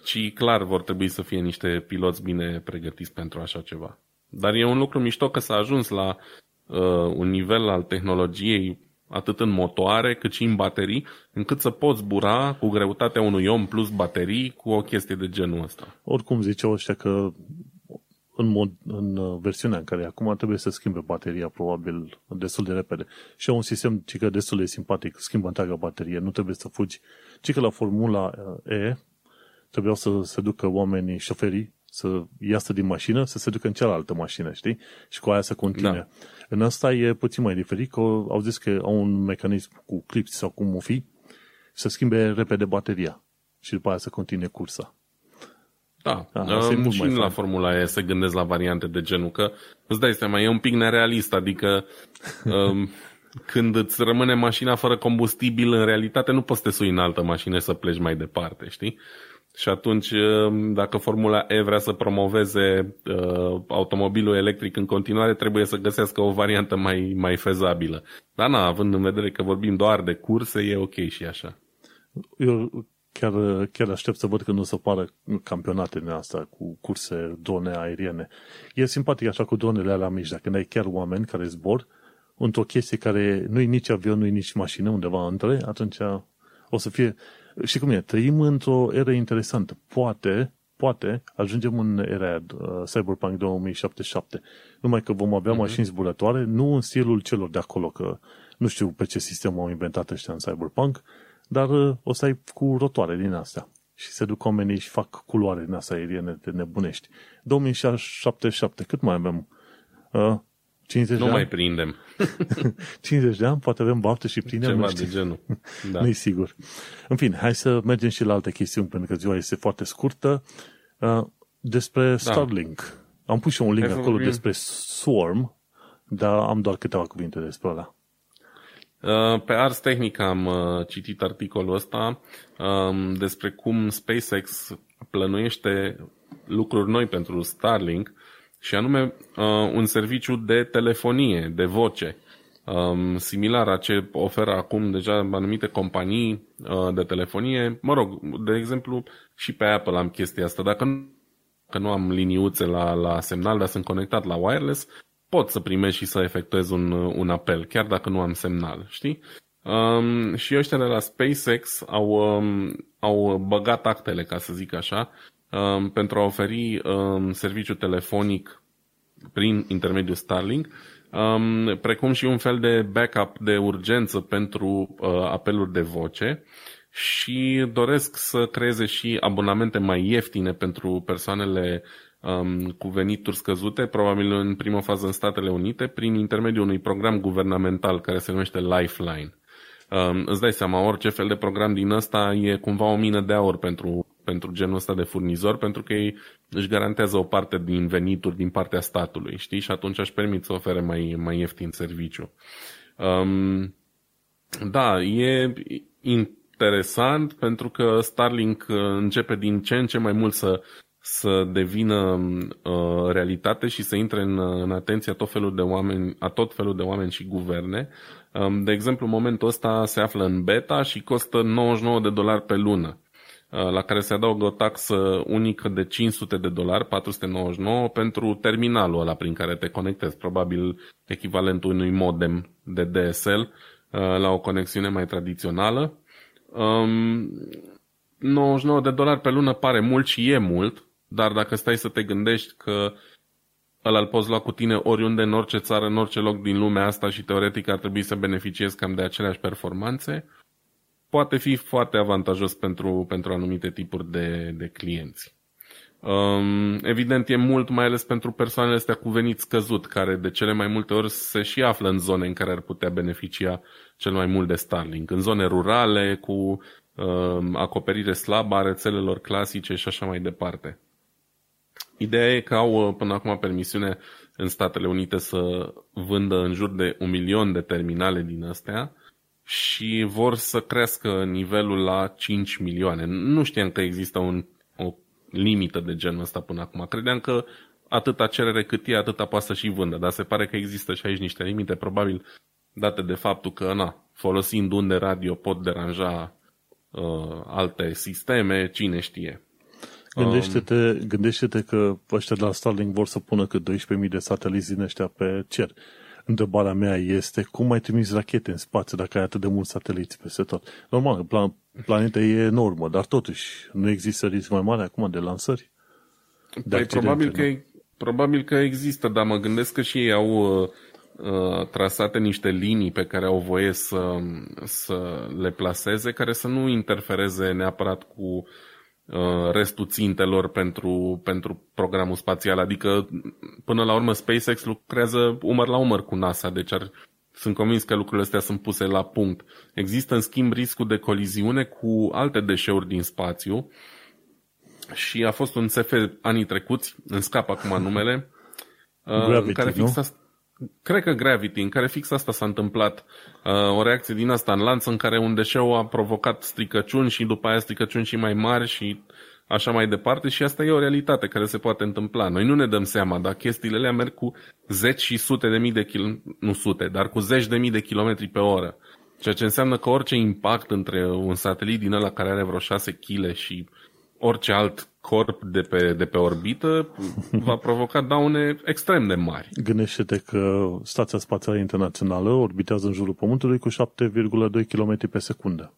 [SPEAKER 2] ci clar vor trebui să fie niște piloți bine pregătiți pentru așa ceva. Dar e un lucru mișto că s-a ajuns la uh, un nivel al tehnologiei atât în motoare cât și în baterii, încât să poți zbura cu greutatea unui om plus baterii cu o chestie de genul ăsta.
[SPEAKER 1] Oricum ziceau ăștia că în, mod, în uh, versiunea în care acum trebuie să schimbe bateria probabil destul de repede. Și au un sistem ci că destul de simpatic, schimbă întreaga baterie, nu trebuie să fugi. Ci că la Formula uh, E trebuiau să se ducă oamenii, șoferii, să iasă din mașină, să se ducă în cealaltă mașină, știi? Și cu aia să continue. Da. În asta e puțin mai diferit, că au zis că au un mecanism cu clipsi sau cu mufi să schimbe repede bateria și după aia să continue cursa.
[SPEAKER 2] Da, da um, și la Formula E se gândesc la variante de genul, că îți dai seama, e un pic nerealist, adică um, când îți rămâne mașina fără combustibil, în realitate nu poți să te sui în altă mașină să pleci mai departe, știi? Și atunci, um, dacă Formula E vrea să promoveze uh, automobilul electric în continuare, trebuie să găsească o variantă mai, mai fezabilă. Dar na, având în vedere că vorbim doar de curse, e ok și așa.
[SPEAKER 1] Eu chiar, chiar aștept să văd când o să apară campionate din asta cu curse drone aeriene. E simpatic așa cu dronele alea mici, dacă ai chiar oameni care zbor într-o chestie care nu e nici avion, nu e nici mașină undeva între, atunci o să fie... Și cum e, trăim într-o eră interesantă. Poate, poate ajungem în era uh, Cyberpunk 2077. Numai că vom avea uh-huh. mașini zburătoare, nu în stilul celor de acolo, că nu știu pe ce sistem au inventat ăștia în Cyberpunk, dar uh, o să ai cu rotoare din astea. Și se duc oamenii și fac culoare din astea aeriene de nebunești. 2077, cât mai avem? Uh, 50
[SPEAKER 2] nu
[SPEAKER 1] de
[SPEAKER 2] mai
[SPEAKER 1] ani?
[SPEAKER 2] prindem.
[SPEAKER 1] 50 de ani, poate avem baftă și prindem.
[SPEAKER 2] Ceva de genul.
[SPEAKER 1] Da. nu sigur. În fine, hai să mergem și la alte chestiuni, pentru că ziua este foarte scurtă. Uh, despre da. Starlink. Am pus și un link hai acolo despre Swarm, dar am doar câteva cuvinte despre ăla.
[SPEAKER 2] Uh, pe Ars Technica am uh, citit articolul ăsta um, despre cum SpaceX plănuiește lucruri noi pentru Starlink și anume uh, un serviciu de telefonie, de voce, um, similar a ce oferă acum deja anumite companii de telefonie. Mă rog, de exemplu, și pe Apple am chestia asta. Dacă nu, că nu am liniuțe la, la semnal, dar sunt conectat la wireless, pot să primești și să efectuez un, un apel, chiar dacă nu am semnal, știi? Um, și ăștia de la SpaceX au, um, au băgat actele, ca să zic așa, um, pentru a oferi um, serviciu telefonic prin intermediul Starlink, um, precum și un fel de backup de urgență pentru uh, apeluri de voce și doresc să creeze și abonamente mai ieftine pentru persoanele um, cu venituri scăzute, probabil în primă fază în Statele Unite, prin intermediul unui program guvernamental care se numește Lifeline. Um, îți dai seama, orice fel de program din ăsta e cumva o mină de aur pentru, pentru genul ăsta de furnizor, pentru că ei își garantează o parte din venituri din partea statului, știi? Și atunci își permit să ofere mai, mai ieftin serviciu. Um, da, e interesant pentru că Starlink începe din ce în ce mai mult să să devină uh, realitate și să intre în, în atenția tot felul de oameni, a tot felul de oameni și guverne. Um, de exemplu, în momentul ăsta se află în beta și costă 99 de dolari pe lună, uh, la care se adaugă o taxă unică de 500 de dolari, 499, pentru terminalul ăla prin care te conectezi, probabil echivalentul unui modem de DSL uh, la o conexiune mai tradițională. Um, 99 de dolari pe lună pare mult și e mult, dar dacă stai să te gândești că ăla îl poți lua cu tine oriunde, în orice țară, în orice loc din lumea asta și teoretic ar trebui să beneficiezi cam de aceleași performanțe, poate fi foarte avantajos pentru, pentru anumite tipuri de, de clienți. Um, evident, e mult mai ales pentru persoanele astea cu venit scăzut, care de cele mai multe ori se și află în zone în care ar putea beneficia cel mai mult de Starlink, în zone rurale, cu um, acoperire slabă a rețelelor clasice și așa mai departe. Ideea e că au uh, până acum permisiune în Statele Unite să vândă în jur de un milion de terminale din astea și vor să crească nivelul la 5 milioane. Nu știam că există un, o limită de genul ăsta până acum. Credeam că atâta cerere cât e, atâta poate să și vândă, dar se pare că există și aici niște limite, probabil date de faptul că, na, folosind unde radio pot deranja uh, alte sisteme, cine știe.
[SPEAKER 1] Gândește-te, gândește-te că ăștia de la Starlink vor să pună cât 12.000 de sateliți din ăștia pe cer. întrebarea mea este cum mai trimiți rachete în spațiu dacă ai atât de mulți sateliți peste tot? Normal, plan, planeta e enormă, dar totuși nu există risc mai mare acum de lansări?
[SPEAKER 2] De păi probabil că, probabil că există, dar mă gândesc că și ei au uh, uh, trasate niște linii pe care au voie să, să le plaseze, care să nu interfereze neapărat cu Uh, restul țintelor pentru, pentru programul spațial. Adică, până la urmă, SpaceX lucrează umăr la umăr cu NASA, deci ar, sunt convins că lucrurile astea sunt puse la punct. Există, în schimb, riscul de coliziune cu alte deșeuri din spațiu și a fost un SF anii trecuți, în scap acum numele, uh, Gravity, în care fix asta, cred că Gravity, în care fix asta s-a întâmplat. Uh, o reacție din asta în lanț în care un deșeu a provocat stricăciuni și după aia stricăciuni și mai mari și așa mai departe și asta e o realitate care se poate întâmpla. Noi nu ne dăm seama, dar chestiile alea merg cu zeci și sute de mii de kilometri, nu sute, dar cu zeci de mii de kilometri pe oră. Ceea ce înseamnă că orice impact între un satelit din ăla care are vreo 6 kg și orice alt corp de pe, de pe orbită va provoca daune extrem de mari.
[SPEAKER 1] Gândește-te că Stația Spațială Internațională orbitează în jurul Pământului cu 7,2 km pe secundă.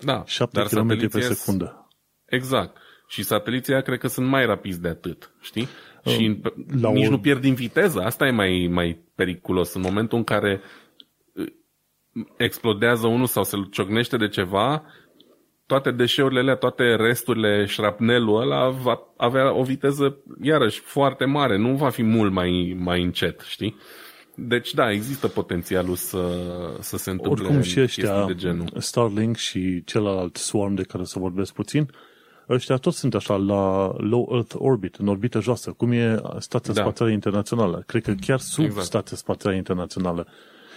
[SPEAKER 2] Da,
[SPEAKER 1] 7 dar km pe secundă.
[SPEAKER 2] Exact. Și sateliții cred că sunt mai rapizi de atât, știi? Uh, și la nici o... nu pierd din viteză. Asta e mai, mai periculos. În momentul în care uh, explodează unul sau se ciocnește de ceva, toate deșeurile alea, toate resturile, șrapnelul ăla va avea o viteză, iarăși, foarte mare. Nu va fi mult mai, mai încet, știi? Deci, da, există potențialul să, să se întâmple
[SPEAKER 1] Oricum și ăștia, de genul. Starlink și celălalt Swarm de care să vorbesc puțin, ăștia toți sunt așa la low Earth orbit, în orbită joasă, cum e Stația da. Spațială Internațională. Cred că chiar sub exact. Stația Spațială Internațională.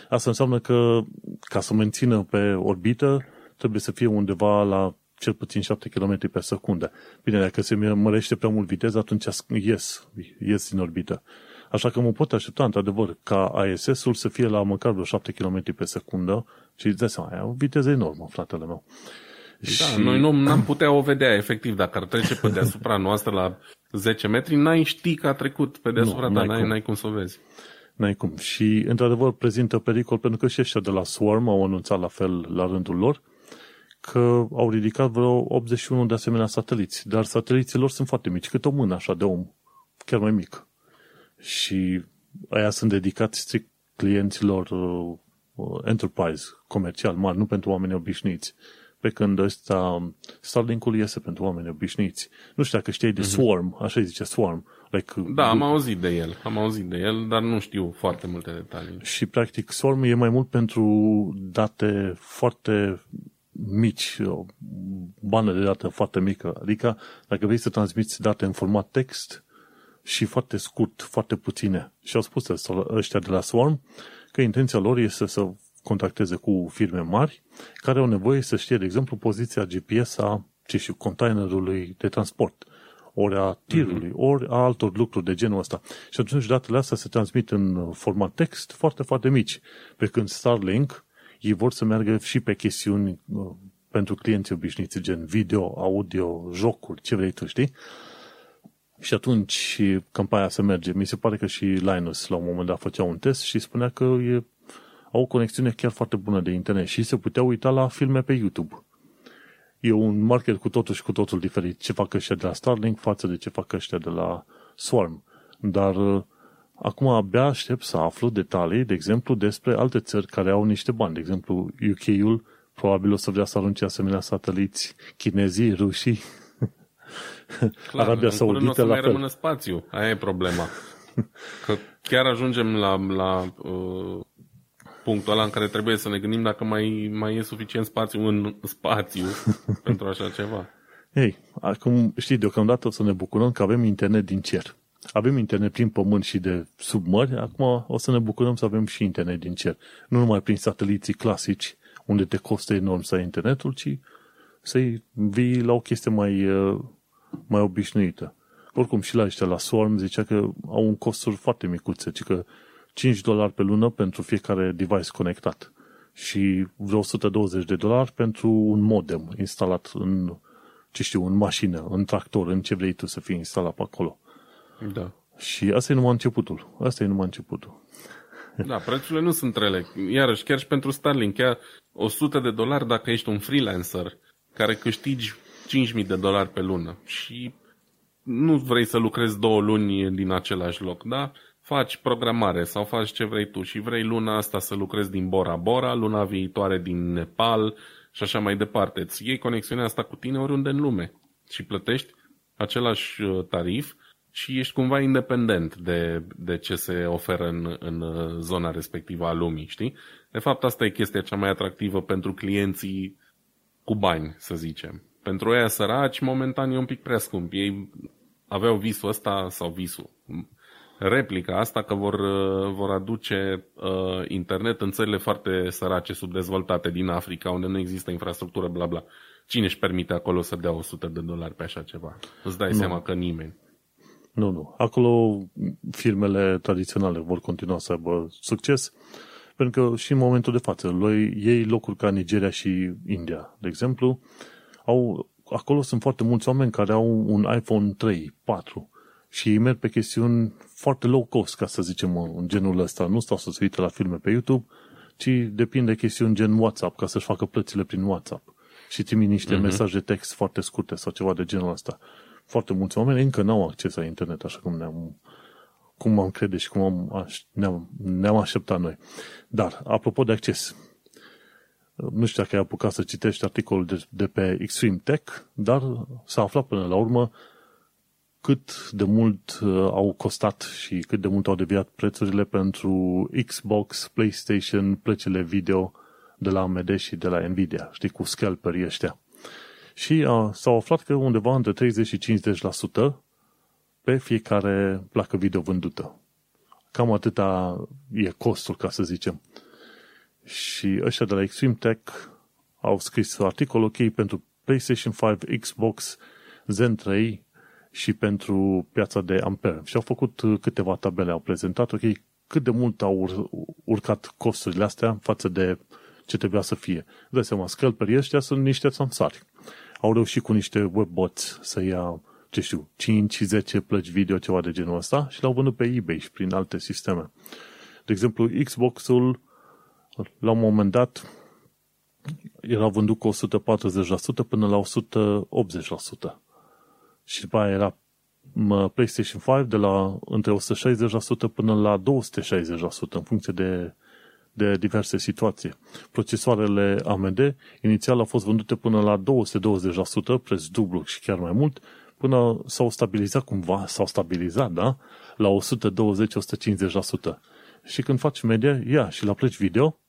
[SPEAKER 1] Asta înseamnă că ca să mențină pe orbită, trebuie să fie undeva la cel puțin 7 km pe secundă. Bine, dacă se mărește prea mult viteza, atunci ies, ies din orbită. Așa că mă pot aștepta, într-adevăr, ca ISS-ul să fie la măcar vreo 7 km pe secundă și îți dai seama, e o viteză enormă, fratele meu.
[SPEAKER 2] Da, și... noi nu am putea o vedea, efectiv, dacă ar trece pe deasupra noastră la 10 metri, n-ai ști că a trecut pe deasupra, nu, dar n-ai, cum. n-ai cum să o vezi.
[SPEAKER 1] N-ai cum. Și, într-adevăr, prezintă pericol pentru că și ăștia de la Swarm au anunțat la fel la rândul lor că au ridicat vreo 81 de asemenea sateliți, dar sateliții lor sunt foarte mici, cât o mână așa de om, chiar mai mic. Și aia sunt dedicați strict clienților uh, enterprise, comercial, mari, nu pentru oameni obișnuiți. Pe când ăsta, Starlink-ul iese pentru oameni obișnuiți. Nu știu dacă știi de mm-hmm. Swarm, așa zice Swarm. Like,
[SPEAKER 2] da, am auzit de el, am auzit de el, dar nu știu foarte multe detalii.
[SPEAKER 1] Și practic Swarm e mai mult pentru date foarte mici, o bană de dată foarte mică. Adică dacă vrei să transmiți date în format text și foarte scurt, foarte puține. Și au spus ăștia de la Swarm că intenția lor este să contacteze cu firme mari care au nevoie să știe, de exemplu, poziția GPS a ce știu, containerului de transport, ori a tirului, mm-hmm. ori a altor lucruri de genul ăsta. Și atunci datele astea se transmit în format text foarte, foarte mici. Pe când Starlink ei vor să meargă și pe chestiuni uh, pentru clienții obișnuiți, gen video, audio, jocuri, ce vrei tu, știi? Și atunci campania se merge. Mi se pare că și Linus la un moment dat făcea un test și spunea că e, au o conexiune chiar foarte bună de internet și se putea uita la filme pe YouTube. E un market cu totul și cu totul diferit ce fac ăștia de la Starlink față de ce fac ăștia de la Swarm. Dar uh, Acum abia aștept să aflu detalii, de exemplu, despre alte țări care au niște bani. De exemplu, UK-ul probabil o să vrea să arunce asemenea sateliți chinezii, rușii.
[SPEAKER 2] Clar, Arabia Saudită la fel. rămână spațiu. Aia e problema. Că chiar ajungem la, la uh, punctul ăla în care trebuie să ne gândim dacă mai, mai e suficient spațiu în spațiu pentru așa ceva.
[SPEAKER 1] Ei, acum știi, deocamdată o să ne bucurăm că avem internet din cer avem internet prin pământ și de sub mări, acum o să ne bucurăm să avem și internet din cer. Nu numai prin sateliții clasici, unde te costă enorm să ai internetul, ci să-i vii la o chestie mai, uh, mai obișnuită. Oricum și la ăștia, la Swarm, zicea că au un costuri foarte micuțe, ci că 5 dolari pe lună pentru fiecare device conectat și vreo 120 de dolari pentru un modem instalat în, ce știu, în mașină, în tractor, în ce vrei tu să fie instalat pe acolo.
[SPEAKER 2] Da.
[SPEAKER 1] Și asta e numai începutul. Asta e numai începutul.
[SPEAKER 2] Da, prețurile nu sunt rele. Iarăși, chiar și pentru Starlink, chiar 100 de dolari dacă ești un freelancer care câștigi 5.000 de dolari pe lună și nu vrei să lucrezi două luni din același loc, da? Faci programare sau faci ce vrei tu și vrei luna asta să lucrezi din Bora Bora, luna viitoare din Nepal și așa mai departe. Îți iei conexiunea asta cu tine oriunde în lume și plătești același uh, tarif și ești cumva independent de, de ce se oferă în, în uh, zona respectivă a lumii, știi? De fapt, asta e chestia cea mai atractivă pentru clienții cu bani, să zicem. Pentru ei săraci, momentan e un pic prea scump. Ei aveau visul ăsta sau visul. Replica asta că vor, uh, vor aduce uh, internet în țările foarte sărace, subdezvoltate din Africa, unde nu există infrastructură, bla bla. Cine își permite acolo să dea 100 de dolari pe așa ceva? Îți dai nu. seama că nimeni.
[SPEAKER 1] Nu, nu. Acolo firmele tradiționale vor continua să aibă succes, pentru că și în momentul de față, ei locuri ca Nigeria și India, de exemplu, au, acolo sunt foarte mulți oameni care au un iPhone 3, 4 și ei merg pe chestiuni foarte low cost, ca să zicem în genul ăsta. Nu stau să se uite la filme pe YouTube, ci depinde de chestiuni gen WhatsApp, ca să-și facă plățile prin WhatsApp și trimit niște uh-huh. mesaje text foarte scurte sau ceva de genul ăsta. Foarte mulți oameni încă n-au acces la internet așa cum ne-am cum am crede și cum am, ne-am, ne-am așteptat noi. Dar, apropo de acces, nu știu dacă ai apucat să citești articolul de, de pe Extreme Tech, dar s-a aflat până la urmă cât de mult uh, au costat și cât de mult au deviat prețurile pentru Xbox, PlayStation, plăcile video de la AMD și de la Nvidia, știi, cu scalperii ăștia. Și uh, s-au aflat că undeva între 30 și 50% pe fiecare placă video vândută. Cam atâta e costul, ca să zicem. Și ăștia de la Extreme Tech au scris articol ok pentru PlayStation 5, Xbox, Zen 3 și pentru piața de Ampere. Și au făcut câteva tabele, au prezentat ok cât de mult au ur- urcat costurile astea față de ce trebuia să fie. Dă seama, scalperii ăștia sunt niște samsari. Au reușit cu niște webbots să ia, ce știu, 5-10 plăci video, ceva de genul ăsta și l-au vândut pe eBay și prin alte sisteme. De exemplu, Xbox-ul la un moment dat era vândut cu 140% până la 180%. Și după aia era PlayStation 5 de la între 160% până la 260% în funcție de, de diverse situații. Procesoarele AMD inițial au fost vândute până la 220%, preț dublu și chiar mai mult, până s-au stabilizat cumva, s-au stabilizat, da? La 120-150%. Și când faci media, ia și la pleci video,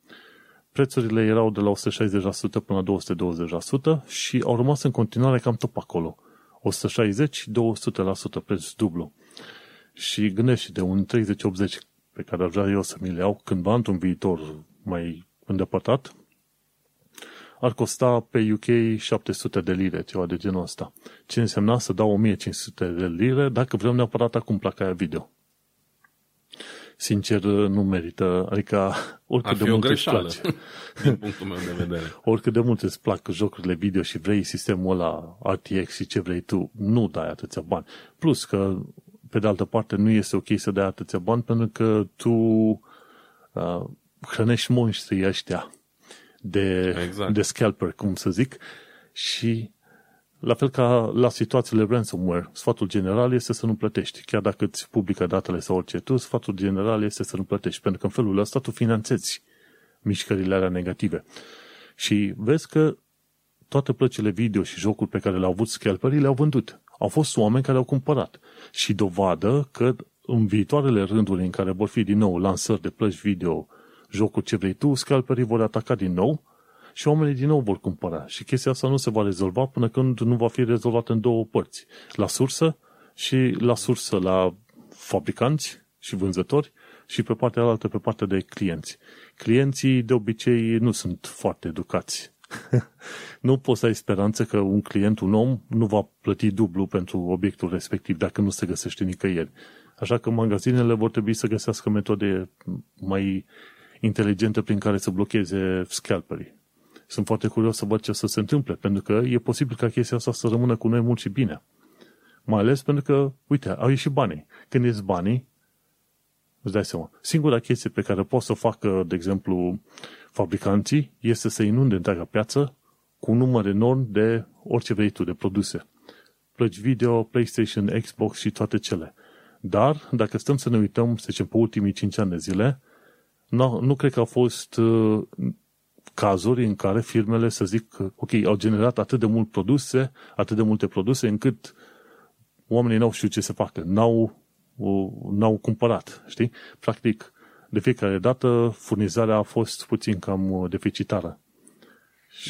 [SPEAKER 1] prețurile erau de la 160% până la 220% și au rămas în continuare cam tot acolo. 160-200% preț dublu. Și gândește de un 30-80 pe care ar vrea eu să mi le iau cândva într-un viitor mai îndepărtat, ar costa pe UK 700 de lire, ceva de genul ăsta. Ce însemna să dau 1500 de lire dacă vreau neapărat acum placa aia video sincer, nu merită. Adică, oricât de mult îți place.
[SPEAKER 2] din punctul meu de vedere.
[SPEAKER 1] oricât de mult îți plac jocurile video și vrei sistemul ăla RTX și ce vrei tu, nu dai atâția bani. Plus că, pe de altă parte, nu este ok să dai atâția bani pentru că tu uh, hrănești monștrii ăștia de, exact. de scalper, cum să zic, și la fel ca la situațiile ransomware, sfatul general este să nu plătești. Chiar dacă îți publică datele sau orice tu, sfatul general este să nu plătești, pentru că în felul ăsta tu finanțezi mișcările alea negative. Și vezi că toate plăcile video și jocuri pe care le-au avut scalperii le-au vândut. Au fost oameni care au cumpărat. Și dovadă că în viitoarele rânduri în care vor fi din nou lansări de plăci video, jocuri ce vrei tu, scalperii vor ataca din nou și oamenii din nou vor cumpăra. Și chestia asta nu se va rezolva până când nu va fi rezolvat în două părți. La sursă și la sursă la fabricanți și vânzători și pe partea altă pe partea de clienți. Clienții de obicei nu sunt foarte educați. nu poți să ai speranță că un client, un om, nu va plăti dublu pentru obiectul respectiv dacă nu se găsește nicăieri. Așa că magazinele vor trebui să găsească metode mai inteligente prin care să blocheze scalperii sunt foarte curios să văd ce să se întâmple, pentru că e posibil ca chestia asta să rămână cu noi mult și bine. Mai ales pentru că, uite, au ieșit banii. Când ies banii, Îți dai seama. Singura chestie pe care pot să o facă, de exemplu, fabricanții este să inunde întreaga piață cu un număr enorm de orice vrei tu, de produse. Plăci video, PlayStation, Xbox și toate cele. Dar, dacă stăm să ne uităm, să zicem, pe ultimii 5 ani de zile, nu, nu cred că au fost uh, cazuri în care firmele să zic, ok, au generat atât de mult produse, atât de multe produse, încât oamenii n-au știut ce să facă, n-au, uh, n-au cumpărat, știi? Practic, de fiecare dată, furnizarea a fost puțin cam uh, deficitară.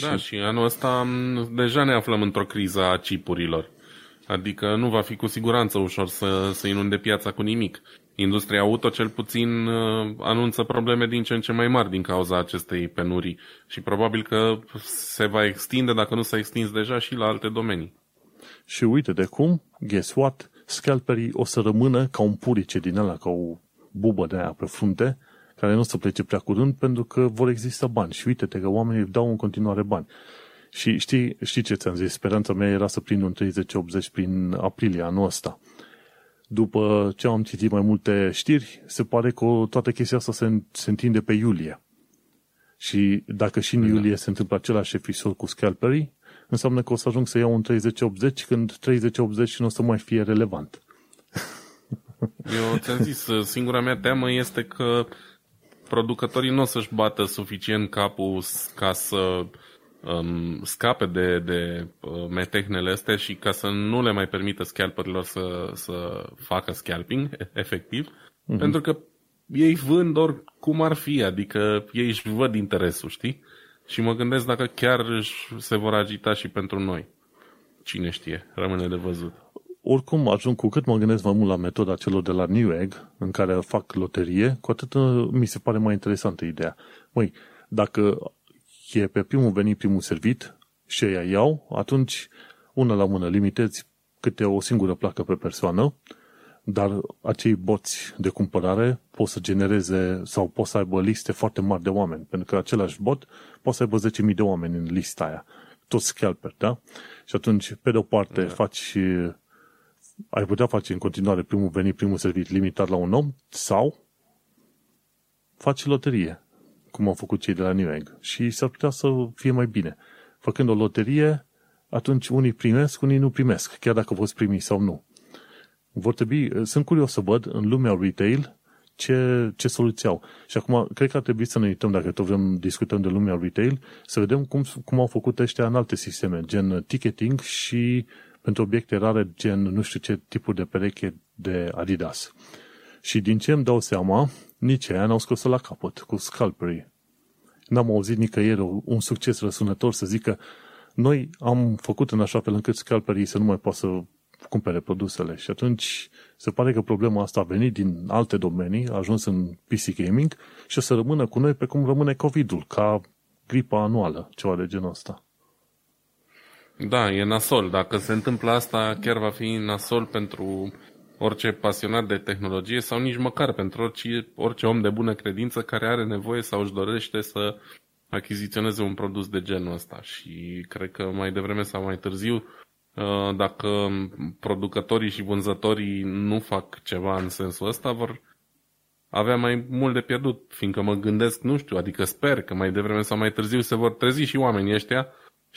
[SPEAKER 2] Da, și, și anul ăsta deja ne aflăm într-o criză a chipurilor. Adică nu va fi cu siguranță ușor să, să inunde piața cu nimic. Industria auto cel puțin uh, anunță probleme din ce în ce mai mari din cauza acestei penurii și probabil că se va extinde, dacă nu s-a extins deja, și la alte domenii.
[SPEAKER 1] Și uite de cum, guess what, scalperii o să rămână ca un purice din ăla, ca o bubă de aia pe frunte, care nu o să plece prea curând pentru că vor exista bani. Și uite-te că oamenii dau în continuare bani. Și știi, știi ce ți-am zis? Speranța mea era să prind un 30-80 prin aprilie anul ăsta. După ce am citit mai multe știri, se pare că toată chestia asta se, se întinde pe iulie. Și dacă și în da. iulie se întâmplă același episod cu scalperii, înseamnă că o să ajung să iau un 30-80 când 30-80 nu o să mai fie relevant.
[SPEAKER 2] Eu ți-am zis, singura mea teamă este că producătorii nu o să-și bată suficient capul ca să um, scape de, de uh, metehnele astea și ca să nu le mai permită scalperilor să, să facă scalping, efectiv, uh-huh. pentru că ei vând oricum ar fi, adică ei își văd interesul, știi? Și mă gândesc dacă chiar se vor agita și pentru noi. Cine știe, rămâne de văzut.
[SPEAKER 1] Oricum, ajung cu cât mă gândesc mai mult la metoda celor de la Newegg, în care fac loterie, cu atât uh, mi se pare mai interesantă ideea. Măi, dacă e pe primul venit, primul servit și ei iau, atunci una la mână limitezi câte o singură placă pe persoană, dar acei boți de cumpărare pot să genereze sau pot să aibă liste foarte mari de oameni, pentru că același bot poate să aibă 10.000 de oameni în lista aia, toți scalper, da? Și atunci, pe de o parte, da. faci ai putea face în continuare primul venit, primul servit limitat la un om sau faci loterie cum au făcut cei de la Newegg. Și s-ar putea să fie mai bine. Făcând o loterie, atunci unii primesc, unii nu primesc, chiar dacă fost primi sau nu. Vor trebui, sunt curios să văd în lumea retail ce, ce soluții au. Și acum, cred că ar trebui să ne uităm, dacă tot vrem discutăm de lumea retail, să vedem cum, cum au făcut ăștia în alte sisteme, gen ticketing și pentru obiecte rare, gen nu știu ce tipuri de pereche de Adidas. Și din ce îmi dau seama, nici aia n-au scos la capăt cu scalperii. N-am auzit nicăieri un succes răsunător să zică noi am făcut în așa fel încât scalperii să nu mai poată să cumpere produsele și atunci se pare că problema asta a venit din alte domenii, a ajuns în PC gaming și o să rămână cu noi pe cum rămâne COVID-ul, ca gripa anuală, ceva de genul ăsta.
[SPEAKER 2] Da, e nasol. Dacă se întâmplă asta, chiar va fi nasol pentru orice pasionat de tehnologie sau nici măcar pentru orice, orice om de bună credință care are nevoie sau își dorește să achiziționeze un produs de genul ăsta. Și cred că mai devreme sau mai târziu, uh, dacă producătorii și vânzătorii nu fac ceva în sensul ăsta, vor avea mai mult de pierdut, fiindcă mă gândesc, nu știu, adică sper că mai devreme sau mai târziu se vor trezi și oamenii ăștia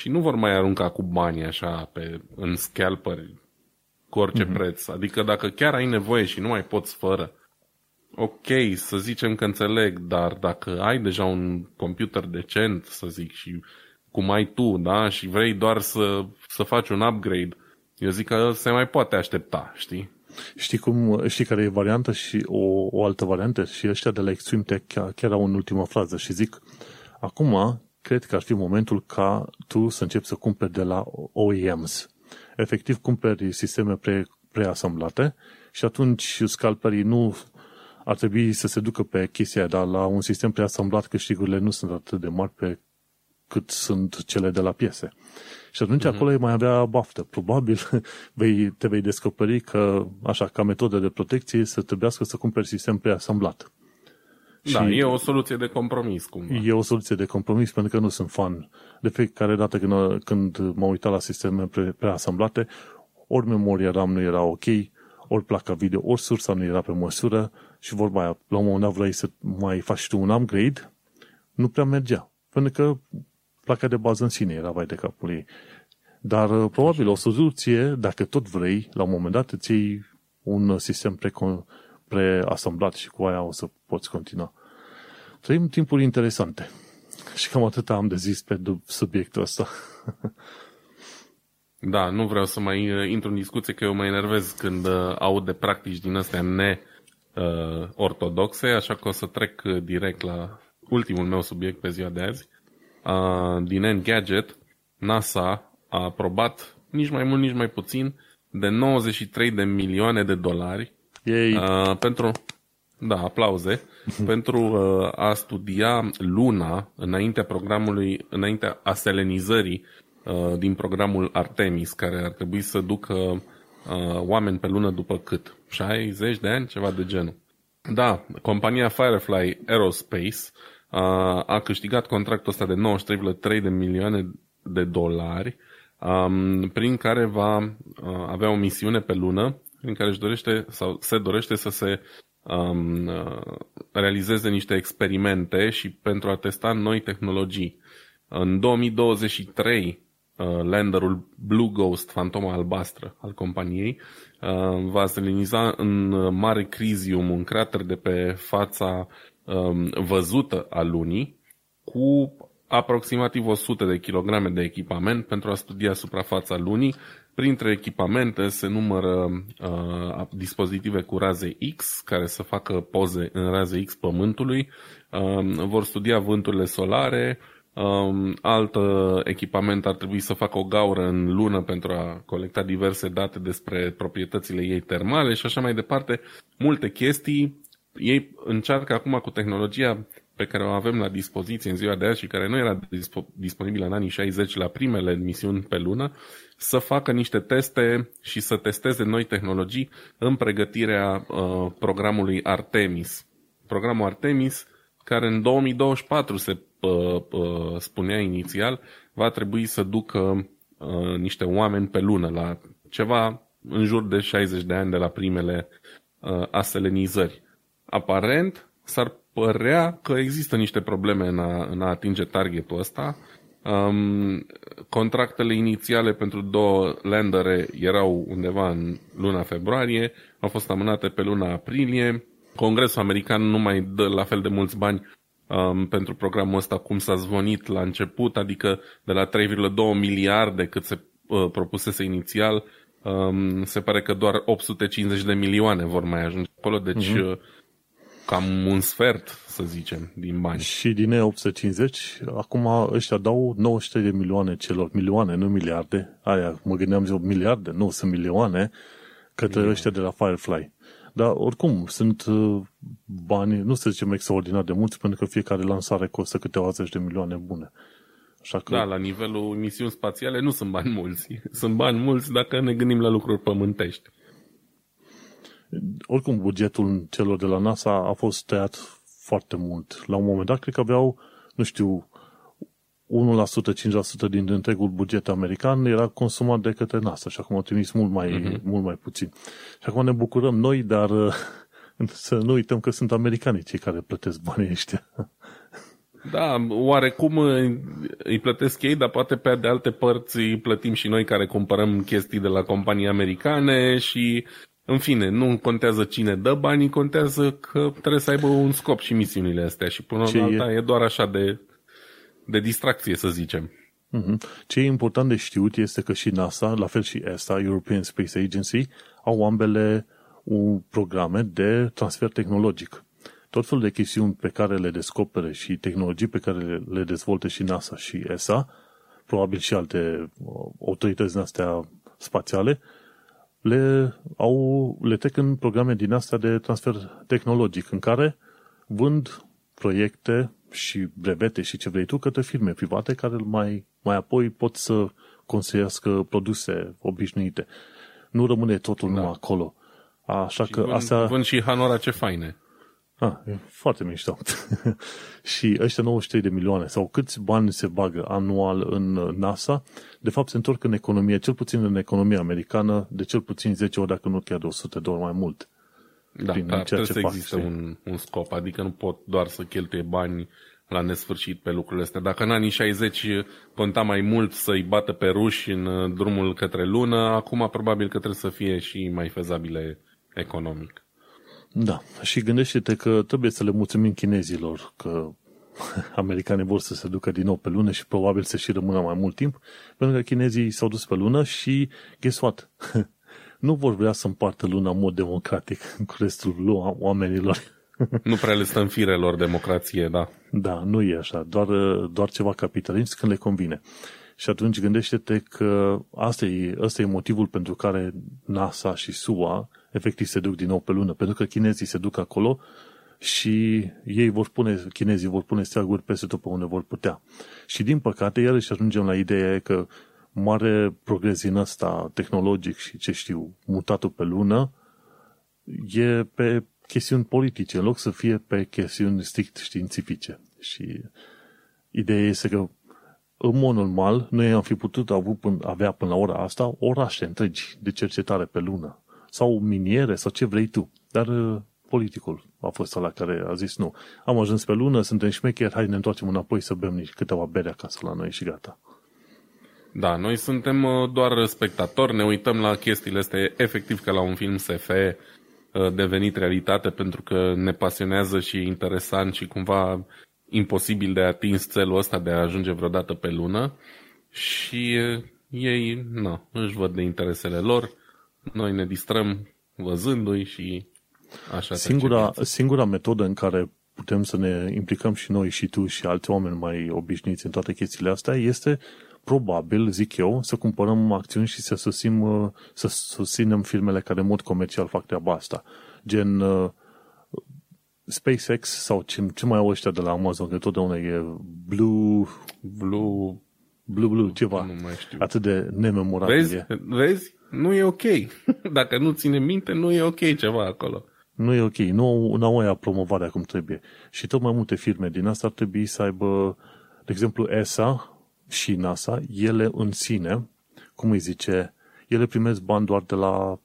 [SPEAKER 2] și nu vor mai arunca cu banii așa pe, în scalperi cu orice mm-hmm. preț. Adică dacă chiar ai nevoie și nu mai poți fără, ok, să zicem că înțeleg, dar dacă ai deja un computer decent, să zic, și cum ai tu, da, și vrei doar să, să faci un upgrade, eu zic că se mai poate aștepta, știi?
[SPEAKER 1] Știi, cum, știi care e varianta și o, o altă variantă? Și ăștia de la Extreme Tech chiar, chiar au în ultima frază și zic acum cred că ar fi momentul ca tu să începi să cumperi de la OEMs. Efectiv, cumperi sisteme pre, preasamblate și atunci scalperii nu ar trebui să se ducă pe chestia, dar la un sistem preasamblat câștigurile nu sunt atât de mari pe cât sunt cele de la piese. Și atunci uh-huh. acolo e mai avea baftă. Probabil vei, te vei descoperi că, așa, ca metodă de protecție, să trebuiască să cumperi sistem preasamblat.
[SPEAKER 2] Da, și e o soluție de compromis. Cumva.
[SPEAKER 1] E o soluție de compromis pentru că nu sunt fan. De fiecare dată când, când m-am uitat la sisteme pre, preasamblate, ori memoria RAM nu era ok, ori placa video, ori sursa nu era pe măsură și vorba aia, la un moment dat vrei să mai faci tu un upgrade, nu prea mergea. Pentru că placa de bază în sine era vai de capul ei. Dar uh, probabil o soluție, dacă tot vrei, la un moment dat îți iei un sistem pre- preasamblat și cu aia o să poți continua. Trăim timpuri interesante. Și cam atât am de zis pe subiectul ăsta.
[SPEAKER 2] Da, nu vreau să mai uh, intru în discuție că eu mă enervez când uh, aud de practici din astea ne-ortodoxe, așa că o să trec direct la ultimul meu subiect pe ziua de azi. Din Engadget, NASA a aprobat nici mai mult, nici mai puțin de 93 de milioane de dolari
[SPEAKER 1] Yay.
[SPEAKER 2] Uh, pentru, da, aplauze, pentru uh, a studia luna înaintea programului, înaintea aselenizării uh, din programul Artemis, care ar trebui să ducă uh, oameni pe lună după cât? 60 de ani, ceva de genul. Da, compania Firefly Aerospace uh, a câștigat contractul ăsta de 93,3 de milioane de dolari um, prin care va uh, avea o misiune pe lună, prin care își dorește sau se dorește să se um, uh, realizeze niște experimente și pentru a testa noi tehnologii. În 2023, uh, landerul Blue Ghost, fantoma albastră al companiei, uh, va seleniza în mare crizium un crater de pe fața um, văzută a lunii cu aproximativ 100 de kilograme de echipament pentru a studia suprafața lunii. Printre echipamente se numără uh, dispozitive cu raze X care să facă poze în raze X pământului, uh, vor studia vânturile solare, Um, alt uh, echipament ar trebui să facă o gaură în lună pentru a colecta diverse date despre proprietățile ei termale și așa mai departe. Multe chestii. Ei încearcă acum cu tehnologia pe care o avem la dispoziție în ziua de azi și care nu era disponibilă în anii 60 la primele misiuni pe lună, să facă niște teste și să testeze noi tehnologii în pregătirea uh, programului Artemis. Programul Artemis, care în 2024 se uh, uh, spunea inițial, va trebui să ducă uh, niște oameni pe lună la ceva în jur de 60 de ani de la primele uh, aselenizări. Aparent, s-ar părea că există niște probleme în a, în a atinge targetul ăsta. Um, contractele inițiale pentru două landere erau undeva în luna februarie, au fost amânate pe luna aprilie. Congresul american nu mai dă la fel de mulți bani um, pentru programul ăsta cum s-a zvonit la început, adică de la 3,2 miliarde cât se uh, propusese inițial, um, se pare că doar 850 de milioane vor mai ajunge acolo, deci uh-huh cam un sfert, să zicem, din bani.
[SPEAKER 1] Și din 850, acum ăștia dau 93 de milioane celor, milioane, nu miliarde, aia, mă gândeam zic miliarde, nu, sunt milioane, către milioane. ăștia de la Firefly. Dar oricum, sunt uh, bani, nu să zicem extraordinar de mulți, pentru că fiecare lansare costă câteva zeci de milioane bune.
[SPEAKER 2] Așa că... Da, la nivelul misiuni spațiale nu sunt bani mulți. Sunt bani mulți dacă ne gândim la lucruri pământești
[SPEAKER 1] oricum bugetul celor de la NASA a fost tăiat foarte mult. La un moment dat, cred că aveau, nu știu, 1%, 5% din întregul buget american era consumat de către NASA și acum au trimis mult mai, uh-huh. mult mai puțin. Și acum ne bucurăm noi, dar să nu uităm că sunt americanii cei care plătesc banii ăștia.
[SPEAKER 2] Da, oarecum îi plătesc ei, dar poate pe de alte părți îi plătim și noi care cumpărăm chestii de la companii americane și în fine, nu contează cine dă banii, contează că trebuie să aibă un scop și misiunile astea și până la alta e? e doar așa de, de distracție, să zicem.
[SPEAKER 1] Mm-hmm. Ce e important de știut este că și NASA, la fel și ESA, European Space Agency, au ambele programe de transfer tehnologic. Tot felul de chestiuni pe care le descopere și tehnologii pe care le dezvoltă și NASA și ESA, probabil și alte uh, autorități din astea spațiale, le, au, le trec în programe din astea de transfer tehnologic, în care vând proiecte și brevete și ce vrei tu către firme private care mai, mai apoi pot să construiască produse obișnuite. Nu rămâne totul da. numai acolo. Așa și că
[SPEAKER 2] vând,
[SPEAKER 1] asta...
[SPEAKER 2] Vând și hanora ce faine.
[SPEAKER 1] Ah, e foarte mișto. și ăștia 93 de milioane sau câți bani se bagă anual în NASA, de fapt se întorc în economie, cel puțin în economia americană, de cel puțin 10 ori, dacă nu chiar de 100 de ori mai mult.
[SPEAKER 2] Da, prin dar ceea ce să fac, existe un, un scop, adică nu pot doar să cheltuie bani la nesfârșit pe lucrurile astea. Dacă în anii 60 conta mai mult să-i bată pe ruși în uh, drumul către lună, acum probabil că trebuie să fie și mai fezabile economic.
[SPEAKER 1] Da, și gândește-te că trebuie să le mulțumim chinezilor că americanii vor să se ducă din nou pe lună și probabil să și rămână mai mult timp, pentru că chinezii s-au dus pe lună și, guess what? nu vor vrea să împartă luna în mod democratic cu restul oamenilor.
[SPEAKER 2] nu prea le stă în firelor democrație, da.
[SPEAKER 1] Da, nu e așa, doar, doar ceva capitalist când le convine. Și atunci gândește-te că asta e, asta e motivul pentru care NASA și SUA efectiv se duc din nou pe lună, pentru că chinezii se duc acolo și ei vor pune, chinezii vor pune steaguri peste tot pe unde vor putea. Și din păcate, iarăși ajungem la ideea că mare progres din ăsta tehnologic și ce știu, mutatul pe lună, e pe chestiuni politice, în loc să fie pe chestiuni strict științifice. Și ideea este că în mod normal, noi am fi putut avea până la ora asta orașe întregi de cercetare pe lună. Sau miniere, sau ce vrei tu. Dar uh, politicul a fost ăla care a zis nu. Am ajuns pe lună, suntem șmecheri, hai ne întoarcem înapoi să bem nici câteva bere acasă la noi și gata.
[SPEAKER 2] Da, noi suntem uh, doar spectatori, ne uităm la chestiile astea efectiv ca la un film SF uh, devenit realitate pentru că ne pasionează și e interesant și cumva imposibil de atins țelul ăsta de a ajunge vreodată pe lună și uh, ei nu, își văd de interesele lor, noi ne distrăm văzându-i și așa.
[SPEAKER 1] Singura, singura metodă în care putem să ne implicăm și noi și tu și alți oameni mai obișnuiți în toate chestiile astea este probabil, zic eu, să cumpărăm acțiuni și să susținem, uh, să susținem firmele care în mod comercial fac treaba asta. Gen uh, SpaceX sau ce, ce mai au ăștia de la Amazon, că totdeauna e Blue...
[SPEAKER 2] Blue...
[SPEAKER 1] Blue, Blue, ceva. Nu mai știu. Atât de nememorabil
[SPEAKER 2] Vezi? E. Vezi? Nu e ok. Dacă nu ține minte, nu e ok ceva acolo.
[SPEAKER 1] Nu e ok. Nu, nu au aia promovarea cum trebuie. Și tot mai multe firme din asta ar trebui să aibă, de exemplu, ESA, și NASA, ele în sine, cum îi zice, ele primesc bani doar de la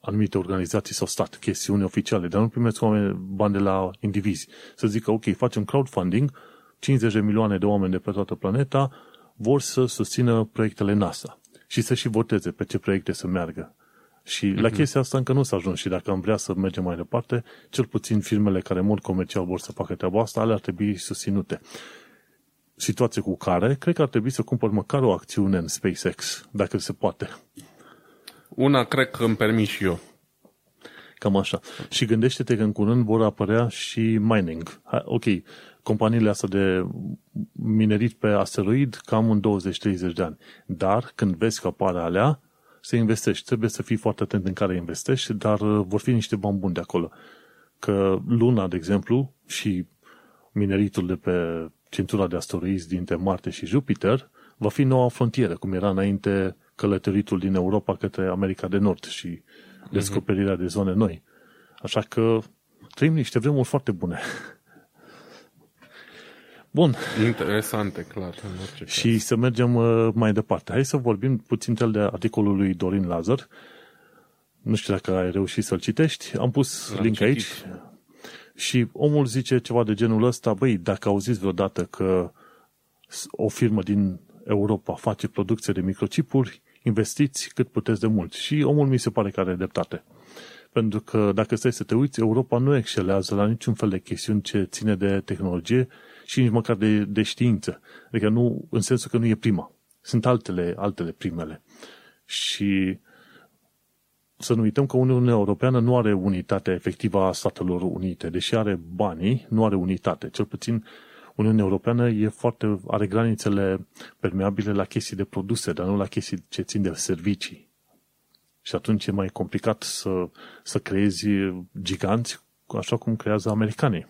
[SPEAKER 1] anumite organizații sau stat, chestiuni oficiale, dar nu primesc bani de la indivizi. Să zică, ok, facem crowdfunding, 50 de milioane de oameni de pe toată planeta vor să susțină proiectele NASA și să și voteze pe ce proiecte să meargă. Și mm-hmm. la mhm. chestia asta încă nu s-a ajuns și dacă am vrea să mergem mai departe, cel puțin firmele care în mod comercial vor să facă treaba asta, ale ar trebui susținute situație cu care cred că ar trebui să cumpăr măcar o acțiune în SpaceX, dacă se poate.
[SPEAKER 2] Una cred că îmi permis și eu.
[SPEAKER 1] Cam așa. Și gândește-te că în curând vor apărea și mining. Ok, companiile astea de minerit pe asteroid cam în 20-30 de ani. Dar când vezi că apare alea, să investești. Trebuie să fii foarte atent în care investești, dar uh, vor fi niște bani buni de acolo. Că luna, de exemplu, și mineritul de pe centura de asteroizi dintre Marte și Jupiter va fi noua frontieră, cum era înainte călătoritul din Europa către America de Nord și descoperirea de zone noi. Așa că trăim niște vremuri foarte bune. Bun.
[SPEAKER 2] Interesante, clar. În orice
[SPEAKER 1] și caz. să mergem uh, mai departe. Hai să vorbim puțin de articolul lui Dorin Lazar. Nu știu dacă ai reușit să-l citești. Am pus L-am link citit. aici. Și omul zice ceva de genul ăsta, băi, dacă auziți vreodată că o firmă din Europa face producție de microchipuri, investiți cât puteți de mult. Și omul mi se pare că are dreptate. Pentru că dacă stai să te uiți, Europa nu excelează la niciun fel de chestiuni ce ține de tehnologie și nici măcar de, de știință. Adică nu, în sensul că nu e prima. Sunt altele, altele primele. Și să nu uităm că Uniunea Europeană nu are unitatea efectivă a Statelor Unite. Deși are banii, nu are unitate. Cel puțin Uniunea Europeană e foarte, are granițele permeabile la chestii de produse, dar nu la chestii ce țin de servicii. Și atunci e mai complicat să, să creezi giganți așa cum creează americanii.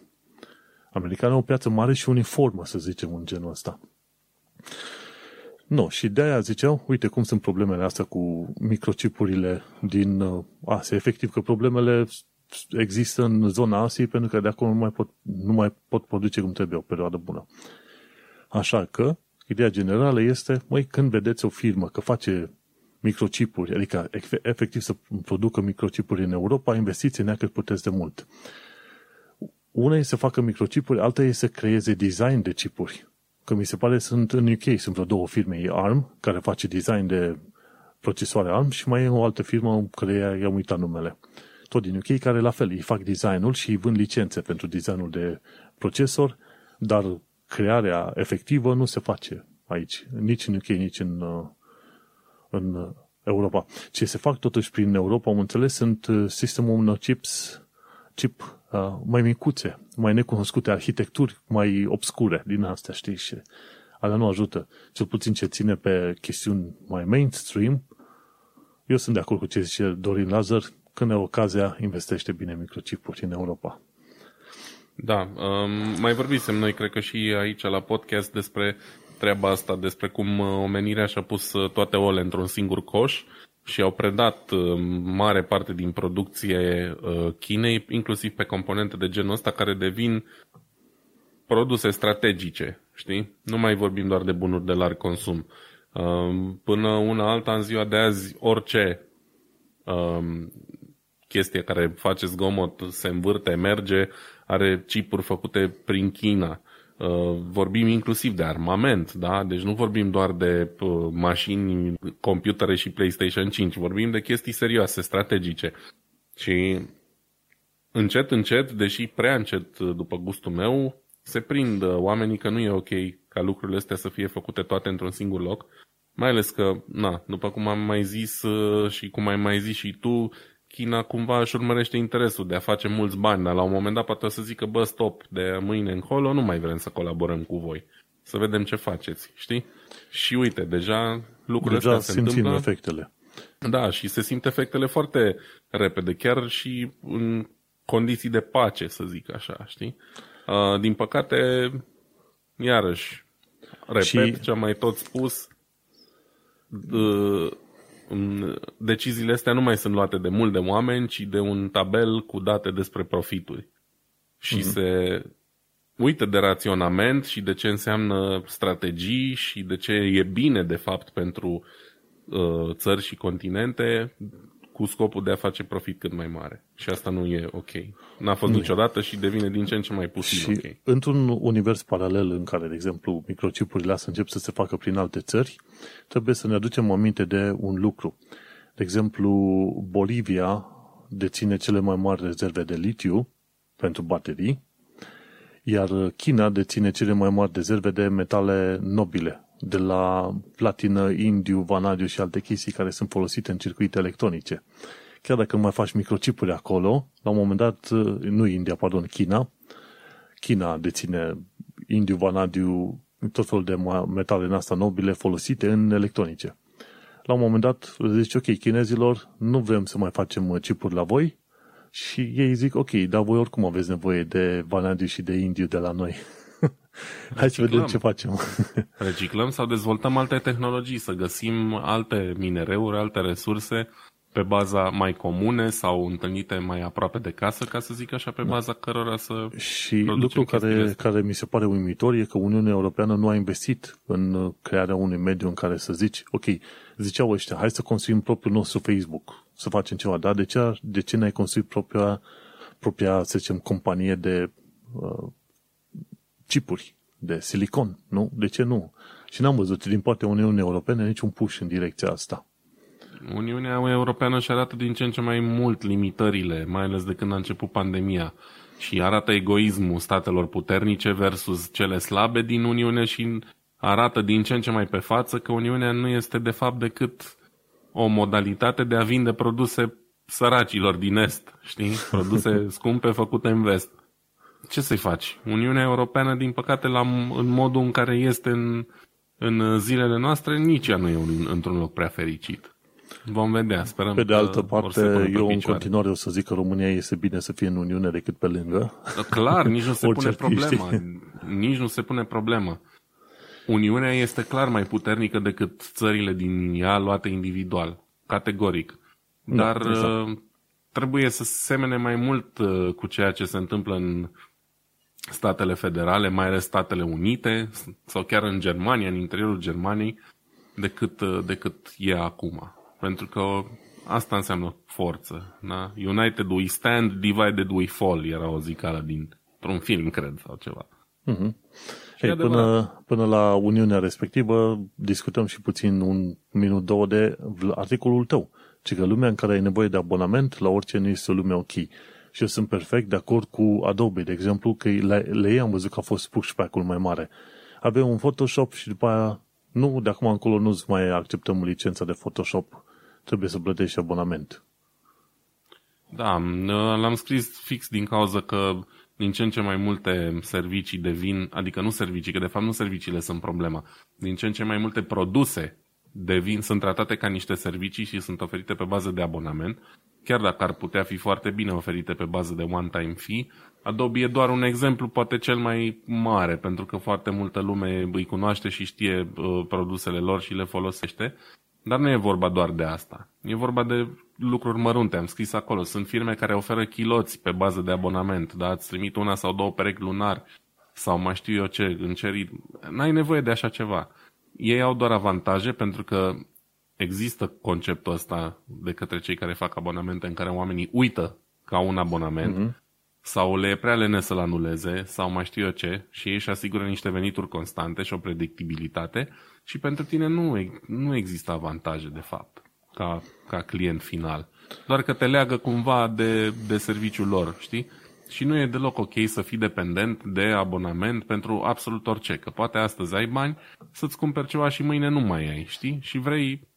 [SPEAKER 1] Americanii au o piață mare și uniformă, să zicem, în genul ăsta. Nu, și de-aia ziceau, uite cum sunt problemele astea cu microchipurile din uh, Asia. Efectiv că problemele există în zona Asiei pentru că de acolo nu mai pot, nu mai pot produce cum trebuie o perioadă bună. Așa că, ideea generală este, măi, când vedeți o firmă că face microchipuri, adică efectiv să producă microchipuri în Europa, investiții neacă puteți de mult. Una e să facă microchipuri, alta e să creeze design de chipuri. Că mi se pare sunt în UK, sunt vreo două firme, e ARM, care face design de procesoare ARM și mai e o altă firmă care i-am uitat numele. Tot din UK, care la fel, îi fac designul și îi vând licențe pentru designul de procesor, dar crearea efectivă nu se face aici, nici în UK, nici în, uh, în Europa. Ce se fac totuși prin Europa, am înțeles, sunt uh, sistemul unor chips, chip uh, mai micuțe, mai necunoscute, arhitecturi mai obscure din astea, știi, și alea nu ajută. Cel puțin ce ține pe chestiuni mai mainstream, eu sunt de acord cu ce zice Dorin Lazar, când e ocazia, investește bine microchipuri în Europa.
[SPEAKER 2] Da, um, mai vorbisem noi, cred că și aici la podcast despre treaba asta, despre cum uh, omenirea și-a pus uh, toate ouăle într-un singur coș și au predat uh, mare parte din producție Chinei, inclusiv pe componente de genul ăsta care devin produse strategice, știi? Nu mai vorbim doar de bunuri de larg consum. Um, până una alta, în ziua de azi, orice um, chestie care face zgomot se învârte, merge, are chipuri făcute prin China. Uh, vorbim inclusiv de armament, da? Deci nu vorbim doar de uh, mașini, computere și PlayStation 5, vorbim de chestii serioase, strategice. Și încet, încet, deși prea încet după gustul meu, se prind oamenii că nu e ok ca lucrurile astea să fie făcute toate într-un singur loc. Mai ales că, na, după cum am mai zis uh, și cum ai mai zis și tu, China cumva își urmărește interesul de a face mulți bani, dar la un moment dat poate o să zică, bă, stop, de mâine încolo nu mai vrem să colaborăm cu voi. Să vedem ce faceți, știi? Și uite, deja lucrurile deja astea se întâmplă.
[SPEAKER 1] efectele.
[SPEAKER 2] Da, și se simt efectele foarte repede, chiar și în condiții de pace, să zic așa, știi? Uh, din păcate, iarăși, repet și... ce am mai tot spus, uh, deciziile astea nu mai sunt luate de mult de oameni, ci de un tabel cu date despre profituri. Și mm-hmm. se uită de raționament și de ce înseamnă strategii și de ce e bine, de fapt, pentru uh, țări și continente cu scopul de a face profit cât mai mare. Și asta nu e ok. N-a fost nu niciodată și devine din ce în ce mai puțin și ok.
[SPEAKER 1] într-un univers paralel în care, de exemplu, microchipurile astea încep să se facă prin alte țări, trebuie să ne aducem aminte de un lucru. De exemplu, Bolivia deține cele mai mari rezerve de litiu pentru baterii, iar China deține cele mai mari rezerve de metale nobile, de la platină, indiu, vanadiu și alte chestii care sunt folosite în circuite electronice. Chiar dacă mai faci microchipuri acolo, la un moment dat, nu India, pardon, China, China deține indiu, vanadiu, tot felul de metale în asta nobile folosite în electronice. La un moment dat zice, ok, chinezilor, nu vrem să mai facem chipuri la voi și ei zic, ok, dar voi oricum aveți nevoie de vanadiu și de indiu de la noi. Hai să vedem ce facem.
[SPEAKER 2] Reciclăm sau dezvoltăm alte tehnologii, să găsim alte minereuri, alte resurse pe baza mai comune sau întâlnite mai aproape de casă, ca să zic așa, pe da. baza da. cărora să
[SPEAKER 1] Și lucru care, care mi se pare uimitor e că Uniunea Europeană nu a investit în crearea unui mediu în care să zici, ok, ziceau ăștia, hai să construim propriul nostru Facebook, să facem ceva, dar de ce, de ce n-ai construit propria, propria, să zicem, companie de uh, chipuri de silicon, nu? De ce nu? Și n-am văzut din partea Uniunii Europene niciun push în direcția asta.
[SPEAKER 2] Uniunea Europeană și arată din ce în ce mai mult limitările, mai ales de când a început pandemia. Și arată egoismul statelor puternice versus cele slabe din Uniune și arată din ce în ce mai pe față că Uniunea nu este de fapt decât o modalitate de a vinde produse săracilor din Est, știi? Produse scumpe făcute în vest ce să-i faci? Uniunea Europeană, din păcate, la, în modul în care este în, în zilele noastre, nici ea nu e un, într-un loc prea fericit. Vom vedea, sperăm
[SPEAKER 1] Pe de altă parte, eu în continuare o să zic că România este bine să fie în Uniune decât pe lângă.
[SPEAKER 2] Clar, nici nu se pune problema. Nici nu se pune problema. Uniunea este clar mai puternică decât țările din ea luate individual, categoric. Da, Dar da, exact. trebuie să semene mai mult uh, cu ceea ce se întâmplă în statele federale, mai ales Statele Unite sau chiar în Germania, în interiorul Germaniei, decât, decât e acum. pentru că asta înseamnă forță. Da? United we stand, divided we fall, era o zicală dintr-un film, cred, sau ceva.
[SPEAKER 1] Mm-hmm. Ei, până, până la Uniunea respectivă discutăm și puțin un minut, două de articolul tău. Ci că lumea în care ai nevoie de abonament, la orice nu este o lume ok. Și eu sunt perfect de acord cu Adobe, de exemplu, că le, le ei am văzut că a fost pushback-ul mai mare. Avem un Photoshop și după aia, nu, de acum încolo nu mai acceptăm licența de Photoshop. Trebuie să plătești abonament.
[SPEAKER 2] Da, l-am scris fix din cauza că din ce în ce mai multe servicii devin, adică nu servicii, că de fapt nu serviciile sunt problema, din ce în ce mai multe produse devin, sunt tratate ca niște servicii și sunt oferite pe bază de abonament, chiar dacă ar putea fi foarte bine oferite pe bază de one-time fee. Adobe e doar un exemplu, poate cel mai mare, pentru că foarte multă lume îi cunoaște și știe uh, produsele lor și le folosește, dar nu e vorba doar de asta. E vorba de lucruri mărunte, am scris acolo. Sunt firme care oferă chiloți pe bază de abonament, da? Îți trimit una sau două perechi lunar sau mai știu eu ce, în ceri. N-ai nevoie de așa ceva. Ei au doar avantaje pentru că există conceptul ăsta de către cei care fac abonamente în care oamenii uită ca un abonament mm-hmm. sau le e prea lene să-l anuleze sau mai știu eu ce și ei își asigură niște venituri constante și o predictibilitate și pentru tine nu, nu există avantaje de fapt ca, ca client final. Doar că te leagă cumva de, de serviciul lor, știi? Și nu e deloc ok să fii dependent de abonament pentru absolut orice. Că poate astăzi ai bani să-ți cumperi ceva și mâine nu mai ai, știi? Și vrei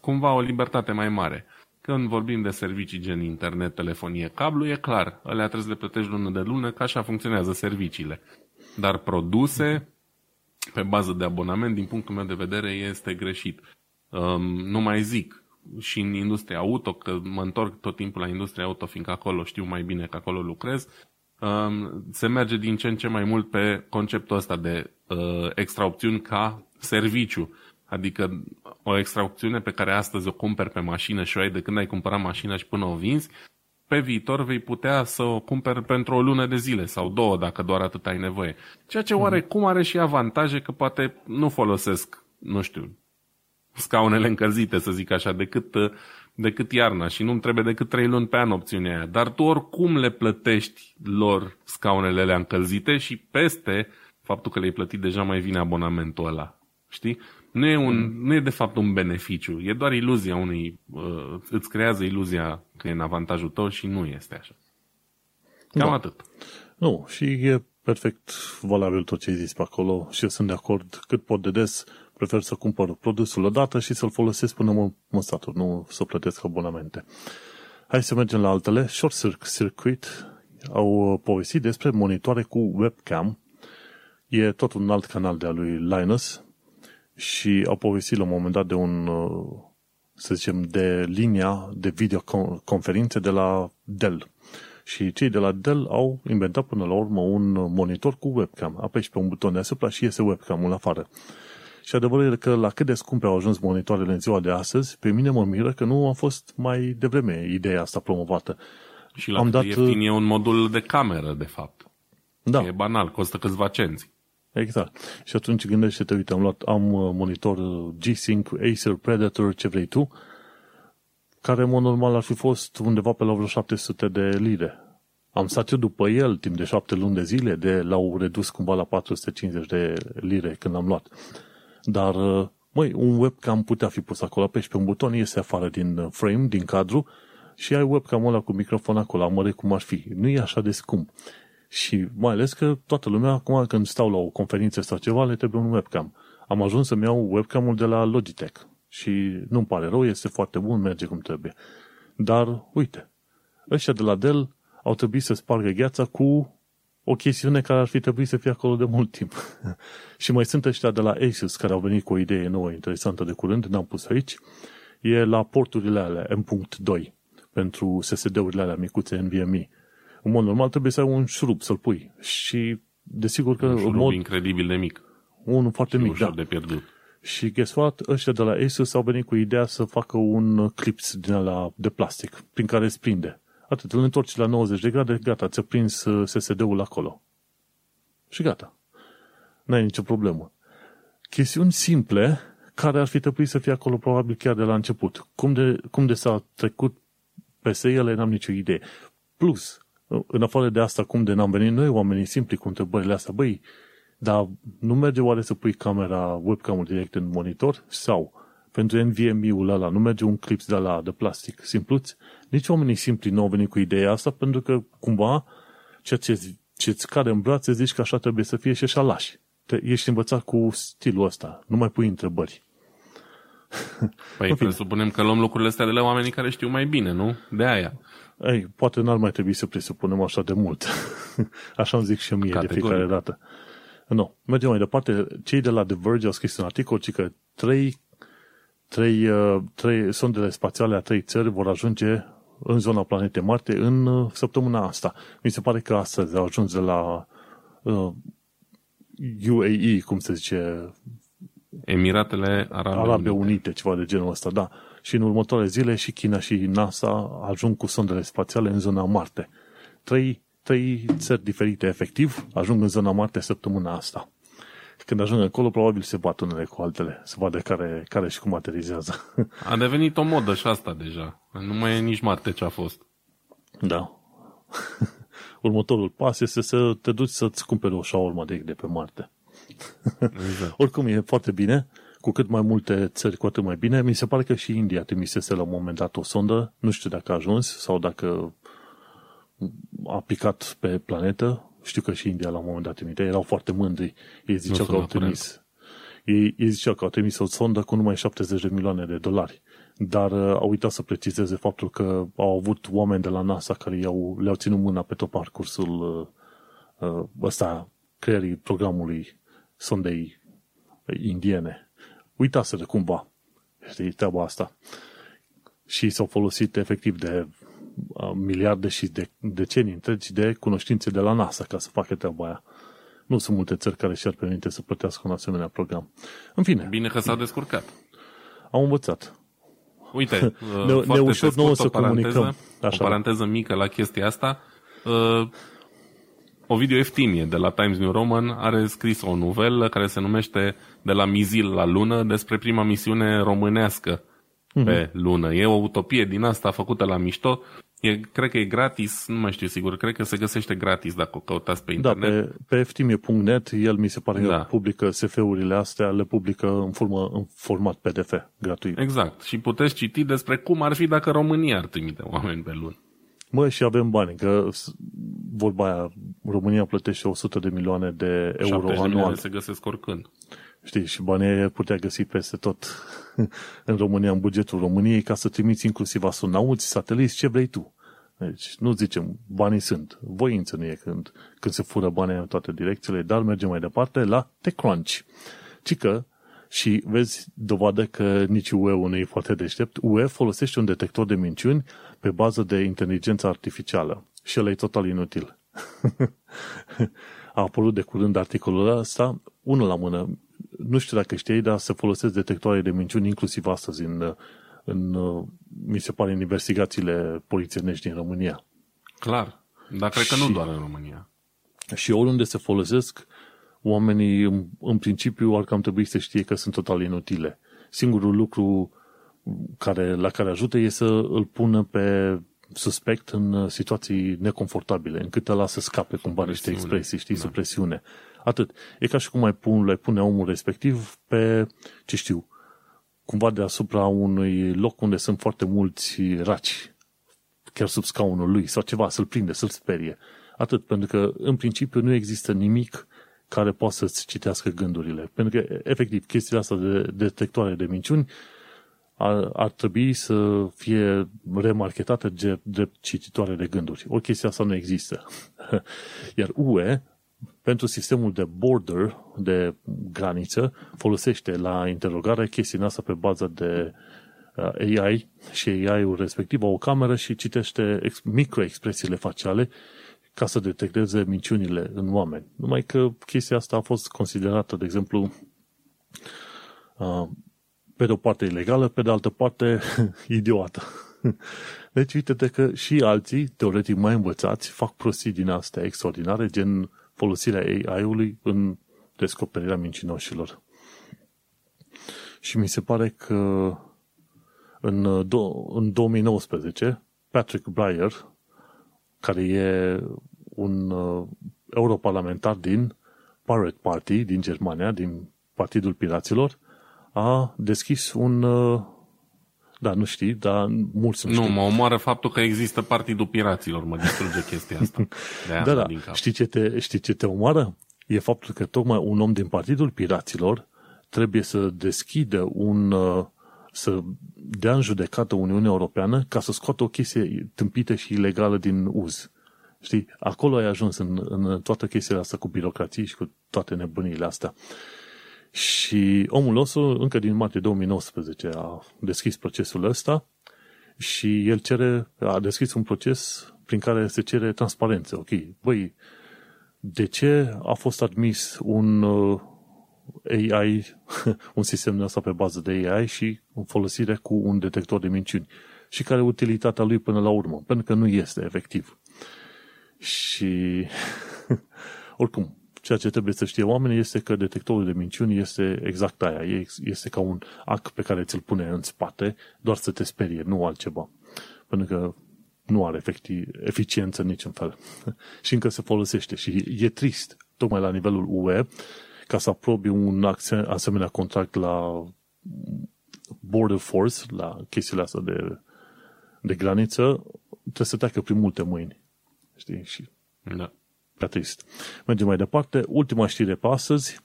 [SPEAKER 2] cumva o libertate mai mare. Când vorbim de servicii gen internet, telefonie, cablu, e clar, alea trebuie să le plătești lună de lună, că așa funcționează serviciile. Dar produse, pe bază de abonament, din punctul meu de vedere, este greșit. Um, nu mai zic, și în industria auto, că mă întorc tot timpul la industria auto, fiindcă acolo știu mai bine că acolo lucrez, um, se merge din ce în ce mai mult pe conceptul ăsta de uh, extraopțiuni ca serviciu. Adică o extraopțiune pe care astăzi o cumperi pe mașină și o ai de când ai cumpărat mașina și până o vinzi, pe viitor vei putea să o cumperi pentru o lună de zile sau două, dacă doar atât ai nevoie. Ceea ce oarecum are și avantaje că poate nu folosesc, nu știu, scaunele încălzite, să zic așa, decât, decât iarna și nu-mi trebuie decât trei luni pe an opțiunea aia. Dar tu oricum le plătești lor scaunele alea încălzite și peste faptul că le-ai plătit deja mai vine abonamentul ăla. Știi? Nu e, un, mm. nu e de fapt un beneficiu, e doar iluzia unui, uh, îți creează iluzia că e în avantajul tău și nu este așa. Cam da. atât.
[SPEAKER 1] Nu, și e perfect valabil tot ce ai zis pe acolo și eu sunt de acord cât pot de des prefer să cumpăr produsul odată și să-l folosesc până mă, mă satur, nu să plătesc abonamente. Hai să mergem la altele. Short Circuit au povestit despre monitoare cu webcam. E tot un alt canal de a lui Linus și au povestit la un moment dat de un, să zicem, de linia de videoconferințe de la Dell. Și cei de la Dell au inventat până la urmă un monitor cu webcam. Apeși pe un buton deasupra și iese webcamul afară. Și adevărul e că la cât de scumpe au ajuns monitoarele în ziua de astăzi, pe mine mă miră că nu a fost mai devreme ideea asta promovată.
[SPEAKER 2] Și la Am dat... ieftin e un modul de cameră, de fapt. Da. E banal, costă câțiva cenți.
[SPEAKER 1] Exact. Și atunci gândește-te, uite, am luat, am uh, monitor G-Sync, Acer Predator, ce vrei tu, care, în mod normal, ar fi fost undeva pe la vreo 700 de lire. Am stat eu după el timp de șapte luni de zile, de l-au redus cumva la 450 de lire când l-am luat. Dar, uh, măi, un webcam putea fi pus acolo, apeși pe un buton, iese afară din uh, frame, din cadru și ai webcam ăla cu microfon acolo, amărât cum ar fi. Nu e așa de scump. Și mai ales că toată lumea, acum când stau la o conferință sau ceva, le trebuie un webcam. Am ajuns să-mi iau webcamul de la Logitech și nu-mi pare rău, este foarte bun, merge cum trebuie. Dar, uite, ăștia de la Dell au trebuit să spargă gheața cu o chestiune care ar fi trebuit să fie acolo de mult timp. și mai sunt ăștia de la Asus care au venit cu o idee nouă interesantă de curând, n-am pus aici, e la porturile alea M.2 pentru SSD-urile alea micuțe NVMe. În mod normal trebuie să ai un șurub să-l pui și desigur că... Un
[SPEAKER 2] șurub mod, incredibil de mic.
[SPEAKER 1] Unul foarte
[SPEAKER 2] și
[SPEAKER 1] mic, da.
[SPEAKER 2] de pierdut.
[SPEAKER 1] Și guess what? Ăștia de la Asus au venit cu ideea să facă un clips din ala de plastic prin care îți prinde. Atât, îl întorci la 90 de grade, gata, ți-a prins uh, SSD-ul acolo. Și gata. N-ai nicio problemă. Chestiuni simple care ar fi trebuit să fie acolo probabil chiar de la început. Cum de, cum de s-a trecut peste ele, n-am nicio idee. Plus, în afară de asta, cum de n-am venit noi, oamenii simpli, cu întrebările astea, băi, dar nu merge oare să pui camera, webcam-ul direct în monitor? Sau, pentru NVMe-ul ăla, nu merge un clip de la de plastic simpluț? Nici oamenii simpli nu au venit cu ideea asta, pentru că, cumva, ceea ce ce-ți cade în brațe, zici că așa trebuie să fie și așa lași. Te, ești învățat cu stilul ăsta. Nu mai pui întrebări.
[SPEAKER 2] Păi presupunem că luăm lucrurile astea de la oamenii care știu mai bine, nu? De aia.
[SPEAKER 1] Ei, poate n-ar mai trebui să presupunem așa de mult. așa îmi zic și mie Categoric. de fiecare dată. Nu. Mergem mai departe. Cei de la The Verge au scris un articol ci că trei, trei, uh, trei sondele spațiale a trei țări vor ajunge în zona planetei Marte în uh, săptămâna asta. Mi se pare că astăzi au ajuns de la uh, UAE, cum se zice,
[SPEAKER 2] Emiratele Arabe,
[SPEAKER 1] Arabe Unite. Unite, ceva de genul ăsta, da. Și în următoarele zile și China și NASA ajung cu sondele spațiale în zona Marte. Trei, trei țări diferite, efectiv, ajung în zona Marte săptămâna asta. Când ajung acolo, probabil se bat unele cu altele, să vadă care, care și cum aterizează.
[SPEAKER 2] A devenit o modă și asta deja. Nu mai e nici Marte ce a fost.
[SPEAKER 1] Da. Următorul pas este să te duci să-ți cumperi o șaurma de, de pe Marte. Exact. Oricum e foarte bine, cu cât mai multe țări, cu atât mai bine. Mi se pare că și India trimisese la un moment dat o sondă, nu știu dacă a ajuns sau dacă a picat pe planetă. Știu că și India la un moment dat trimite, erau foarte mândri. Ei ziceau că au trimis. Ei, ei ziceau că au trimis o sondă cu numai 70 de milioane de dolari. Dar uh, au uitat să precizeze faptul că au avut oameni de la NASA care i-au, le-au ținut mâna pe tot parcursul uh, uh, ăsta, creierii programului sondei indiene. Uitaseră cumva, știi, treaba asta. Și s-au folosit efectiv de uh, miliarde și de decenii întregi de cunoștințe de la NASA ca să facă treaba aia. Nu sunt multe țări care și-ar permite să plătească un asemenea program. În fine.
[SPEAKER 2] Bine că s-a descurcat.
[SPEAKER 1] Am învățat.
[SPEAKER 2] Uite, ne, ne ușor nouă să comunicăm. Așa. O paranteză mică la chestia asta. Uh, Ovidiu Eftimie de la Times New Roman are scris o novelă care se numește De la Mizil la Lună despre prima misiune românească mm-hmm. pe lună. E o utopie din asta făcută la mișto. E, cred că e gratis, nu mai știu sigur, cred că se găsește gratis dacă o căutați pe
[SPEAKER 1] da,
[SPEAKER 2] internet.
[SPEAKER 1] Da, pe, pe eftimie.net el mi se pare da. că publică SF-urile astea, le publică în, formă, în format PDF, gratuit.
[SPEAKER 2] Exact. Și puteți citi despre cum ar fi dacă România ar trimite oameni pe lună.
[SPEAKER 1] Mă, și avem bani, că vorba aia, România plătește 100 de milioane de euro
[SPEAKER 2] anual.
[SPEAKER 1] De milioane
[SPEAKER 2] se găsesc oricând.
[SPEAKER 1] Știi, și banii putea găsi peste tot în România, în bugetul României, ca să trimiți inclusiv astronauți, sateliți, ce vrei tu. Deci, nu zicem, banii sunt. Voință nu e când, când se fură banii în toate direcțiile, dar mergem mai departe la TechCrunch. Ci că, și vezi dovadă că nici UE nu e foarte deștept, UE folosește un detector de minciuni pe bază de inteligență artificială. Și el e total inutil. A apărut de curând articolul ăsta, unul la mână. Nu știu dacă știi, dar se folosesc detectoare de minciuni inclusiv astăzi în, în mi se pare, în investigațiile polițienești din România.
[SPEAKER 2] Clar, dar cred că și, nu doar în România.
[SPEAKER 1] Și oriunde se folosesc, oamenii în, în principiu ar cam trebui să știe că sunt total inutile. Singurul lucru care, la care ajută e să îl pună pe suspect în situații neconfortabile, încât ăla să scape cumva niște expresii, știi, da. sub presiune. Atât. E ca și cum mai pun, le pune omul respectiv pe, ce știu, cumva deasupra unui loc unde sunt foarte mulți raci, chiar sub scaunul lui, sau ceva, să-l prinde, să-l sperie. Atât, pentru că în principiu nu există nimic care poate să-ți citească gândurile. Pentru că, efectiv, chestiile astea de detectoare de minciuni ar, ar trebui să fie remarketate drept cititoare de gânduri. O chestie asta nu există. Iar UE, pentru sistemul de border, de graniță, folosește la interogare chestia asta pe bază de uh, AI și AI-ul respectiv o cameră și citește microexpresiile faciale ca să detecteze minciunile în oameni. Numai că chestia asta a fost considerată, de exemplu, uh, pe de o parte ilegală, pe de altă parte idiotă. Deci uite-te că și alții, teoretic mai învățați, fac prostii din astea extraordinare, gen folosirea AI-ului în descoperirea mincinoșilor. Și mi se pare că în, do- în 2019 Patrick Breyer, care e un uh, europarlamentar din Pirate Party din Germania, din Partidul Piraților, a deschis un... Uh, da, nu știi, dar mulți
[SPEAKER 2] nu
[SPEAKER 1] știu.
[SPEAKER 2] Nu, mă omoară faptul că există Partidul Piraților, mă distruge chestia asta.
[SPEAKER 1] De da, da. Știi ce, te, știi ce te omoară? E faptul că tocmai un om din Partidul Piraților trebuie să deschidă un... Uh, să dea în judecată Uniunea Europeană ca să scoată o chestie tâmpită și ilegală din uz. Știi? Acolo ai ajuns în, în toată chestia asta cu birocrații și cu toate nebunile astea. Și omul nostru, încă din martie 2019, a deschis procesul ăsta și el cere, a deschis un proces prin care se cere transparență. Ok, băi, de ce a fost admis un uh, AI, un sistem de asta pe bază de AI și în folosire cu un detector de minciuni? Și care e utilitatea lui până la urmă? Pentru că nu este efectiv. Și oricum, ceea ce trebuie să știe oamenii este că detectorul de minciuni este exact aia. Este ca un ac pe care ți-l pune în spate, doar să te sperie, nu altceva. Pentru că nu are efecti, eficiență în niciun fel. și încă se folosește. Și e trist, tocmai la nivelul UE, ca să aprobi un asemenea contract la Border Force, la chestiile astea de, de graniță, trebuie să treacă prin multe mâini. Știi? Și
[SPEAKER 2] da.
[SPEAKER 1] Prea trist. Mergem mai departe. Ultima știre pe astăzi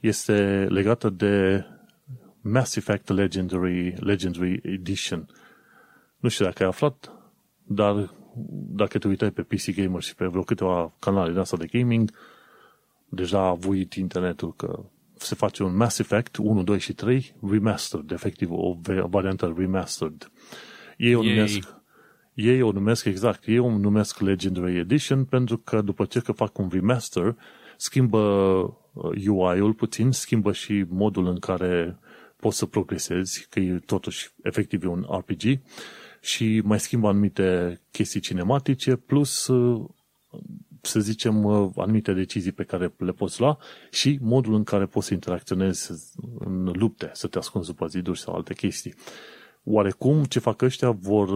[SPEAKER 1] este legată de Mass Effect Legendary, Legendary Edition. Nu știu dacă ai aflat, dar dacă te uitai pe PC Gamer și pe vreo câteva canale de asta de gaming, deja a avut internetul că se face un Mass Effect 1, 2 și 3 remastered, efectiv o variantă remastered. Ei o numesc ei o numesc exact, ei o numesc Legendary Edition pentru că după ce că fac un remaster, schimbă UI-ul uh, puțin, schimbă și modul în care poți să progresezi, că e totuși efectiv un RPG și mai schimbă anumite chestii cinematice, plus uh, să zicem, uh, anumite decizii pe care le poți lua și modul în care poți să interacționezi în lupte, să te ascunzi după ziduri sau alte chestii. Oarecum, ce fac ăștia vor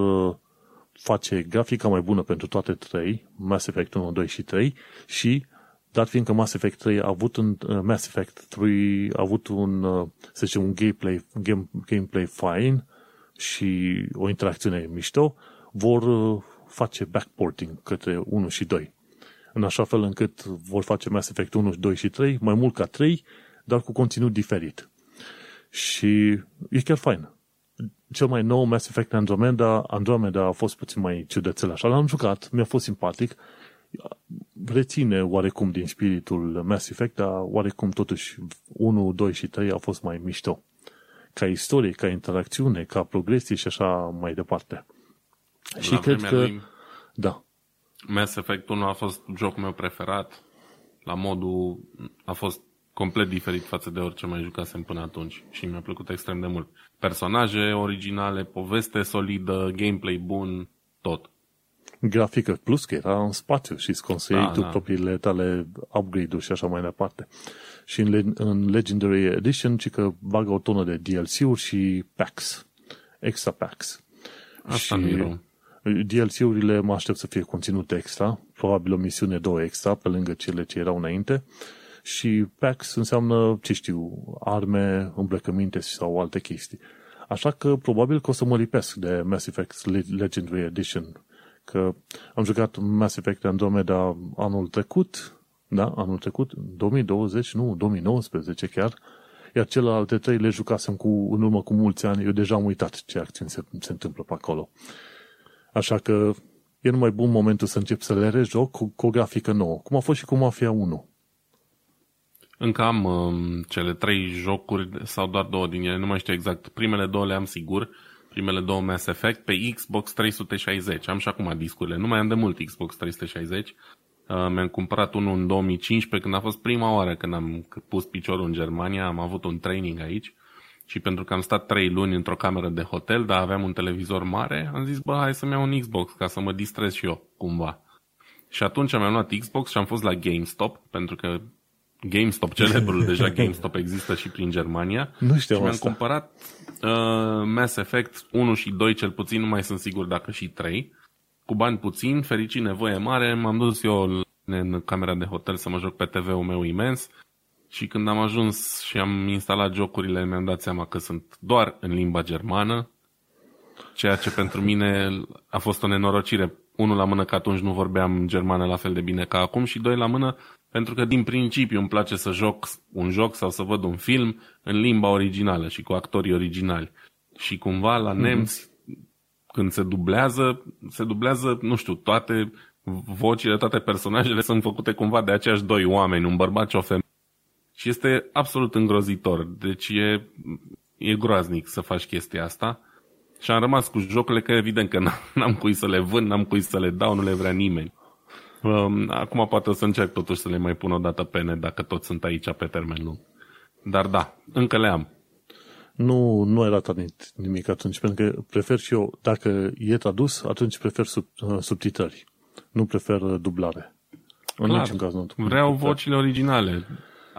[SPEAKER 1] face grafica mai bună pentru toate trei, Mass Effect 1, 2 și 3 și dat fiindcă Mass Effect 3 a avut un uh, Mass Effect 3 a avut un, uh, să zicem, un gameplay, game, gameplay fine și o interacțiune mișto, vor uh, face backporting către 1 și 2. În așa fel încât vor face Mass Effect 1, 2 și 3, mai mult ca 3, dar cu conținut diferit. Și e chiar fain cel mai nou Mass Effect Andromeda, Andromeda a fost puțin mai ciudățel așa. L-am jucat, mi-a fost simpatic. Reține oarecum din spiritul Mass Effect, dar oarecum totuși 1, 2 și 3 a fost mai mișto. Ca istorie, ca interacțiune, ca progresie și așa mai departe.
[SPEAKER 2] La și cred că... Lui,
[SPEAKER 1] da.
[SPEAKER 2] Mass Effect 1 a fost jocul meu preferat. La modul... A fost complet diferit față de orice mai jucasem până atunci și mi-a plăcut extrem de mult. Personaje originale, poveste solidă, gameplay bun, tot.
[SPEAKER 1] Grafică plus că era în spațiu și îți construiei da, tu da. propriile tale upgrade-uri și așa mai departe. Și în, Le- în Legendary Edition, ci că bagă o tonă de DLC-uri și packs. Extra packs.
[SPEAKER 2] Asta și nu
[SPEAKER 1] DLC-urile mă aștept să fie conținut extra, probabil o misiune, două extra, pe lângă cele ce erau înainte și packs înseamnă, ce știu, arme, îmbrăcăminte sau alte chestii. Așa că probabil că o să mă lipesc de Mass Effect Legendary Edition, că am jucat Mass Effect Andromeda anul trecut, da, anul trecut, 2020, nu, 2019 chiar, iar celelalte trei le jucasem cu, în urmă cu mulți ani, eu deja am uitat ce acțiuni se, se întâmplă pe acolo. Așa că e numai bun momentul să încep să le rejoc cu, cu o grafică nouă, cum a fost și cu Mafia 1.
[SPEAKER 2] Încă am um, cele trei jocuri, sau doar două din ele, nu mai știu exact. Primele două le am sigur, primele două Mass Effect, pe Xbox 360. Am și acum discurile, nu mai am de mult Xbox 360. Uh, mi-am cumpărat unul în 2015, când a fost prima oară când am pus piciorul în Germania, am avut un training aici și pentru că am stat trei luni într-o cameră de hotel, dar aveam un televizor mare, am zis, bă, hai să-mi iau un Xbox ca să mă distrez și eu, cumva. Și atunci mi-am luat Xbox și am fost la GameStop, pentru că GameStop, celebrul deja GameStop există și prin Germania.
[SPEAKER 1] Nu știu
[SPEAKER 2] și mi-am
[SPEAKER 1] asta.
[SPEAKER 2] cumpărat uh, Mass Effect 1 și 2 cel puțin, nu mai sunt sigur dacă și 3. Cu bani puțin, fericit nevoie mare, m-am dus eu în camera de hotel să mă joc pe TV-ul meu imens și când am ajuns și am instalat jocurile, mi-am dat seama că sunt doar în limba germană, ceea ce pentru mine a fost o nenorocire. Unul la mână că atunci nu vorbeam germană la fel de bine ca acum și doi la mână pentru că din principiu îmi place să joc un joc sau să văd un film în limba originală și cu actorii originali. Și cumva la mm-hmm. nemți, când se dublează, se dublează, nu știu, toate vocile, toate personajele sunt făcute cumva de aceiași doi oameni, un bărbat și o femeie. Și este absolut îngrozitor. Deci e, e groaznic să faci chestia asta. Și am rămas cu jocurile că evident că n-am cui să le vând, n-am cui să le dau, nu le vrea nimeni. Um, acum poate o să încerc totuși să le mai pun o dată pe net dacă toți sunt aici pe termen lung. Dar da, încă le am.
[SPEAKER 1] Nu, nu era ratat nimic atunci, pentru că prefer și eu, dacă e tradus, atunci prefer sub, uh, subtitrări. Nu prefer dublare.
[SPEAKER 2] În Clar, niciun caz nu. Vreau vocile originale.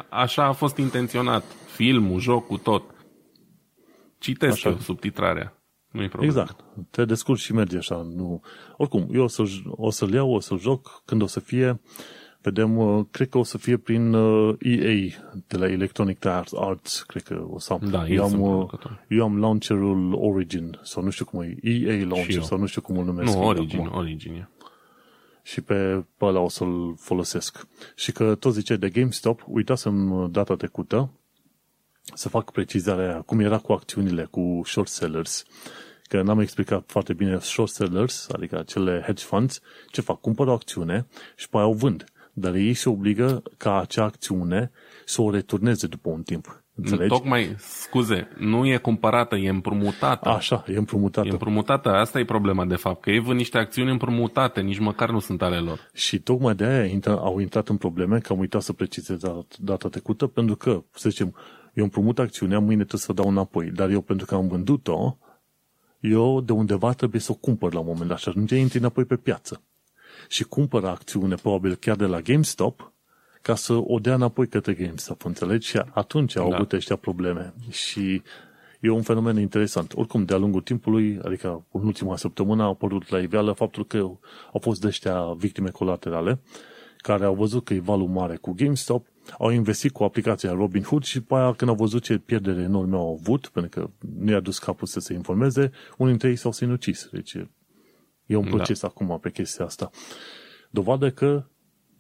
[SPEAKER 2] Așa a fost intenționat. Filmul, jocul, tot. Citesc Așa. eu subtitrarea. Nu
[SPEAKER 1] Exact. Te descurci și merge așa. Nu. Oricum, eu o, să, o să-l iau, o să-l joc când o să fie. Vedem, uh, cred că o să fie prin uh, EA de la Electronic Arts, cred că o să am.
[SPEAKER 2] Da,
[SPEAKER 1] eu, am, uh, eu am launcherul Origin, sau nu știu cum e, EA Launcher, sau nu știu cum îl numesc.
[SPEAKER 2] Nu, Origin, acum. Origin
[SPEAKER 1] și pe, pe ăla o să-l folosesc. Și că tot zice de GameStop, uitasem data trecută să fac precizarea cum era cu acțiunile, cu short sellers. Că n-am explicat foarte bine short sellers, adică acele hedge funds, ce fac? Cumpără o acțiune și pe aia o vând. Dar ei se obligă ca acea acțiune să o returneze după un timp. Înțelegi?
[SPEAKER 2] Tocmai, scuze, nu e cumpărată, e împrumutată.
[SPEAKER 1] Așa, e împrumutată.
[SPEAKER 2] E împrumutată, asta e problema de fapt, că ei vând niște acțiuni împrumutate, nici măcar nu sunt ale lor.
[SPEAKER 1] Și tocmai de aia au intrat în probleme, că am uitat să precizez data trecută, pentru că, să zicem, eu împrumut acțiunea, mâine trebuie să o dau înapoi, dar eu pentru că am vândut-o, eu de undeva trebuie să o cumpăr la un moment dat și atunci intri înapoi pe piață. Și cumpăr acțiune, probabil chiar de la GameStop, ca să o dea înapoi către GameStop, înțelegi? Și atunci au da. avut ăștia probleme. Și e un fenomen interesant. Oricum, de-a lungul timpului, adică în ultima săptămână, a apărut la iveală faptul că au fost de ăștia victime colaterale, care au văzut că e valul mare cu GameStop, au investit cu aplicația Robinhood și după aia când au văzut ce pierdere enorme au avut, pentru că nu i-a dus capul să se informeze, unii dintre ei s-au sinucis. Deci e un da. proces da. acum pe chestia asta. Dovadă că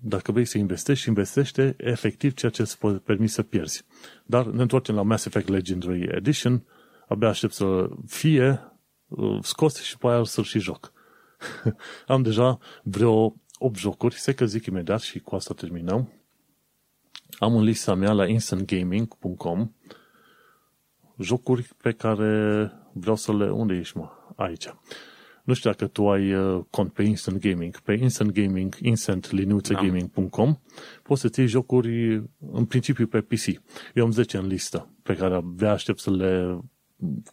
[SPEAKER 1] dacă vrei să investești, investește efectiv ceea ce îți permis să pierzi. Dar ne întoarcem la Mass Effect Legendary Edition, abia aștept să fie uh, scos și pe aia să-l și joc. Am deja vreo 8 jocuri, se că zic imediat și cu asta terminăm. Am în lista mea la instantgaming.com jocuri pe care vreau să le... Unde ești, mă? Aici. Nu știu dacă tu ai uh, cont pe Instant Gaming. Pe Instant Gaming, instantlinuțegaming.com poți să-ți iei jocuri în principiu pe PC. Eu am 10 în listă pe care abia aștept să le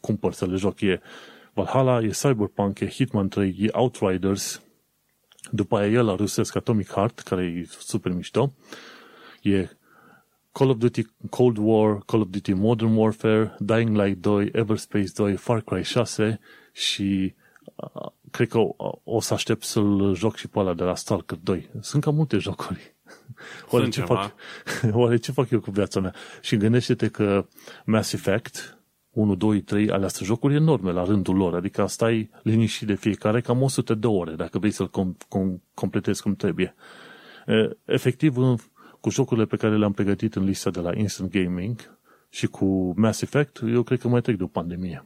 [SPEAKER 1] cumpăr, să le joc. E Valhalla, e Cyberpunk, e Hitman 3, e Outriders, după aia e la rusesc Atomic Heart, care e super mișto, e Call of Duty Cold War, Call of Duty Modern Warfare, Dying Light 2, Everspace 2, Far Cry 6 și cred că o, o să aștept să-l joc și pe ăla de la Stalker 2. Sunt cam multe jocuri. Oare ce, fac, oare ce fac eu cu viața mea? Și gândește-te că Mass Effect 1, 2, 3, alea sunt jocuri enorme la rândul lor, adică stai liniștit de fiecare cam 100 de ore dacă vrei să-l com- com- completezi cum trebuie. Efectiv, cu jocurile pe care le-am pregătit în lista de la Instant Gaming și cu Mass Effect, eu cred că mai trec de o pandemie.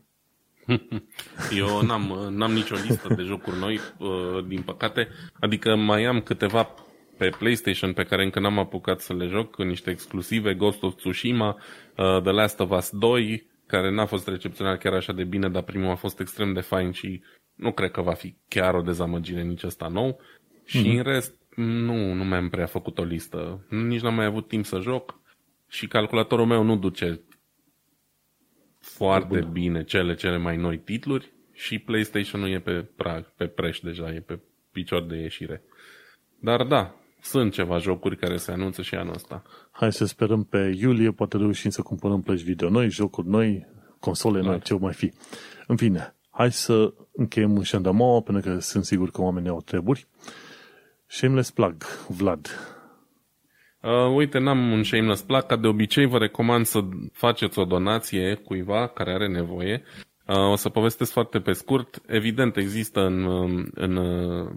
[SPEAKER 2] Eu n-am, n-am nicio listă de jocuri noi, uh, din păcate. Adică mai am câteva pe PlayStation pe care încă n-am apucat să le joc, niște exclusive, Ghost of Tsushima, uh, The Last of Us 2, care n-a fost recepționat chiar așa de bine, dar primul a fost extrem de fain și nu cred că va fi chiar o dezamăgire nici ăsta nou. Și mm-hmm. în rest, nu, nu mi-am prea făcut o listă. Nici n-am mai avut timp să joc și calculatorul meu nu duce foarte Bun. bine cele cele mai noi titluri și PlayStation-ul e pe prag, pe preș deja, e pe picior de ieșire. Dar da, sunt ceva jocuri care se anunță și anul ăsta.
[SPEAKER 1] Hai să sperăm pe iulie, poate reușim să cumpărăm plăci video noi, jocuri noi, console noi, da. ce mai fi. În fine, hai să încheiem șandamaua, pentru că sunt sigur că oamenii au treburi. Shameless plug, Vlad.
[SPEAKER 2] Uh, uite, n-am un shameless plug, ca de obicei vă recomand să faceți o donație cuiva care are nevoie. Uh, o să povestesc foarte pe scurt. Evident, există în, um, în uh,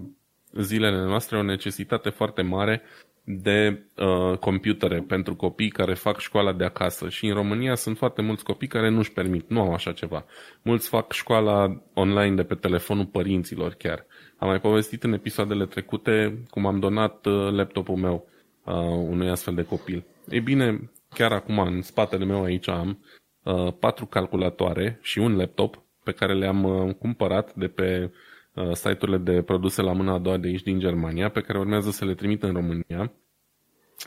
[SPEAKER 2] zilele noastre o necesitate foarte mare de uh, computere pentru copii care fac școala de acasă și în România sunt foarte mulți copii care nu își permit, nu au așa ceva. Mulți fac școala online de pe telefonul părinților chiar. Am mai povestit în episoadele trecute cum am donat uh, laptopul meu uh, unui astfel de copil. Ei bine, chiar acum în spatele meu aici am uh, patru calculatoare și un laptop pe care le-am uh, cumpărat de pe uh, site-urile de produse la mâna a doua de aici din Germania, pe care urmează să le trimit în România.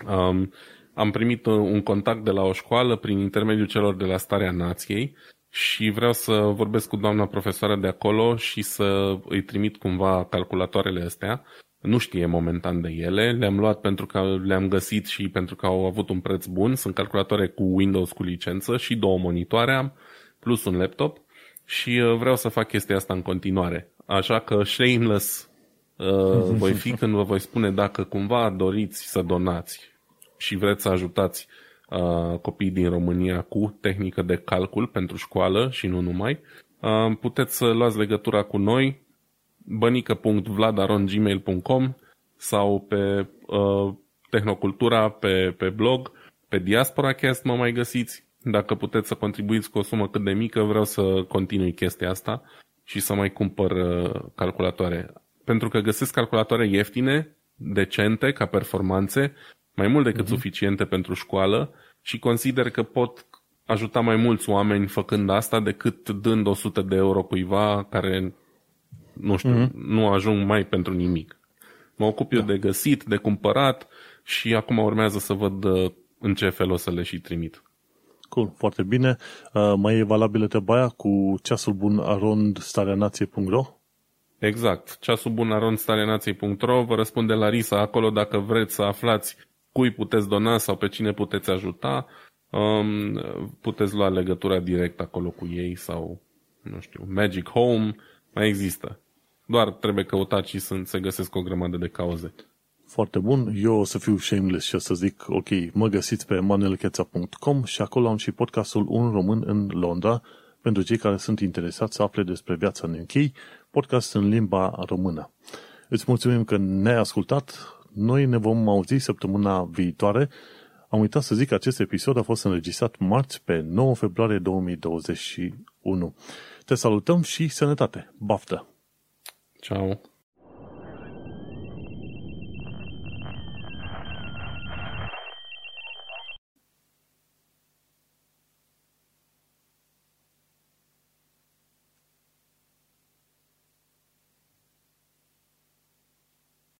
[SPEAKER 2] Um, am primit uh, un contact de la o școală prin intermediul celor de la Starea Nației și vreau să vorbesc cu doamna profesoară de acolo și să îi trimit cumva calculatoarele astea. Nu știe momentan de ele, le-am luat pentru că le-am găsit și pentru că au avut un preț bun. Sunt calculatoare cu Windows cu licență și două monitoare am, plus un laptop și uh, vreau să fac chestia asta în continuare. Așa că shameless uh, voi fi când vă voi spune dacă cumva doriți să donați și vreți să ajutați uh, copiii din România cu tehnică de calcul pentru școală și nu numai, uh, puteți să luați legătura cu noi bănică.vladarongmail.com sau pe uh, Tehnocultura pe, pe blog, pe DiasporaCast mă mai găsiți. Dacă puteți să contribuiți cu o sumă cât de mică, vreau să continui chestia asta și să mai cumpăr uh, calculatoare. Pentru că găsesc calculatoare ieftine, decente, ca performanțe, mai mult decât uh-huh. suficiente pentru școală și consider că pot ajuta mai mulți oameni făcând asta decât dând 100 de euro cuiva care, nu știu, uh-huh. nu ajung mai pentru nimic. Mă ocup eu da. de găsit, de cumpărat și acum urmează să văd uh, în ce fel o să le și trimit.
[SPEAKER 1] Cool, foarte bine. Uh, mai e valabilă treaba aia cu ceasul bun arond stareanație.ro?
[SPEAKER 2] Exact. Ceasul bun arond stareanație.ro vă răspunde Larisa acolo dacă vreți să aflați cui puteți dona sau pe cine puteți ajuta. Um, puteți lua legătura direct acolo cu ei sau, nu știu, Magic Home, mai există. Doar trebuie căutat și sunt, se găsesc o grămadă de cauze
[SPEAKER 1] foarte bun. Eu o să fiu shameless și o să zic, ok, mă găsiți pe manuelcheța.com și acolo am și podcastul Un Român în Londra, pentru cei care sunt interesați să afle despre viața în UK, podcast în limba română. Îți mulțumim că ne-ai ascultat. Noi ne vom auzi săptămâna viitoare. Am uitat să zic că acest episod a fost înregistrat marți pe 9 februarie 2021. Te salutăm și sănătate! Baftă!
[SPEAKER 2] Ciao!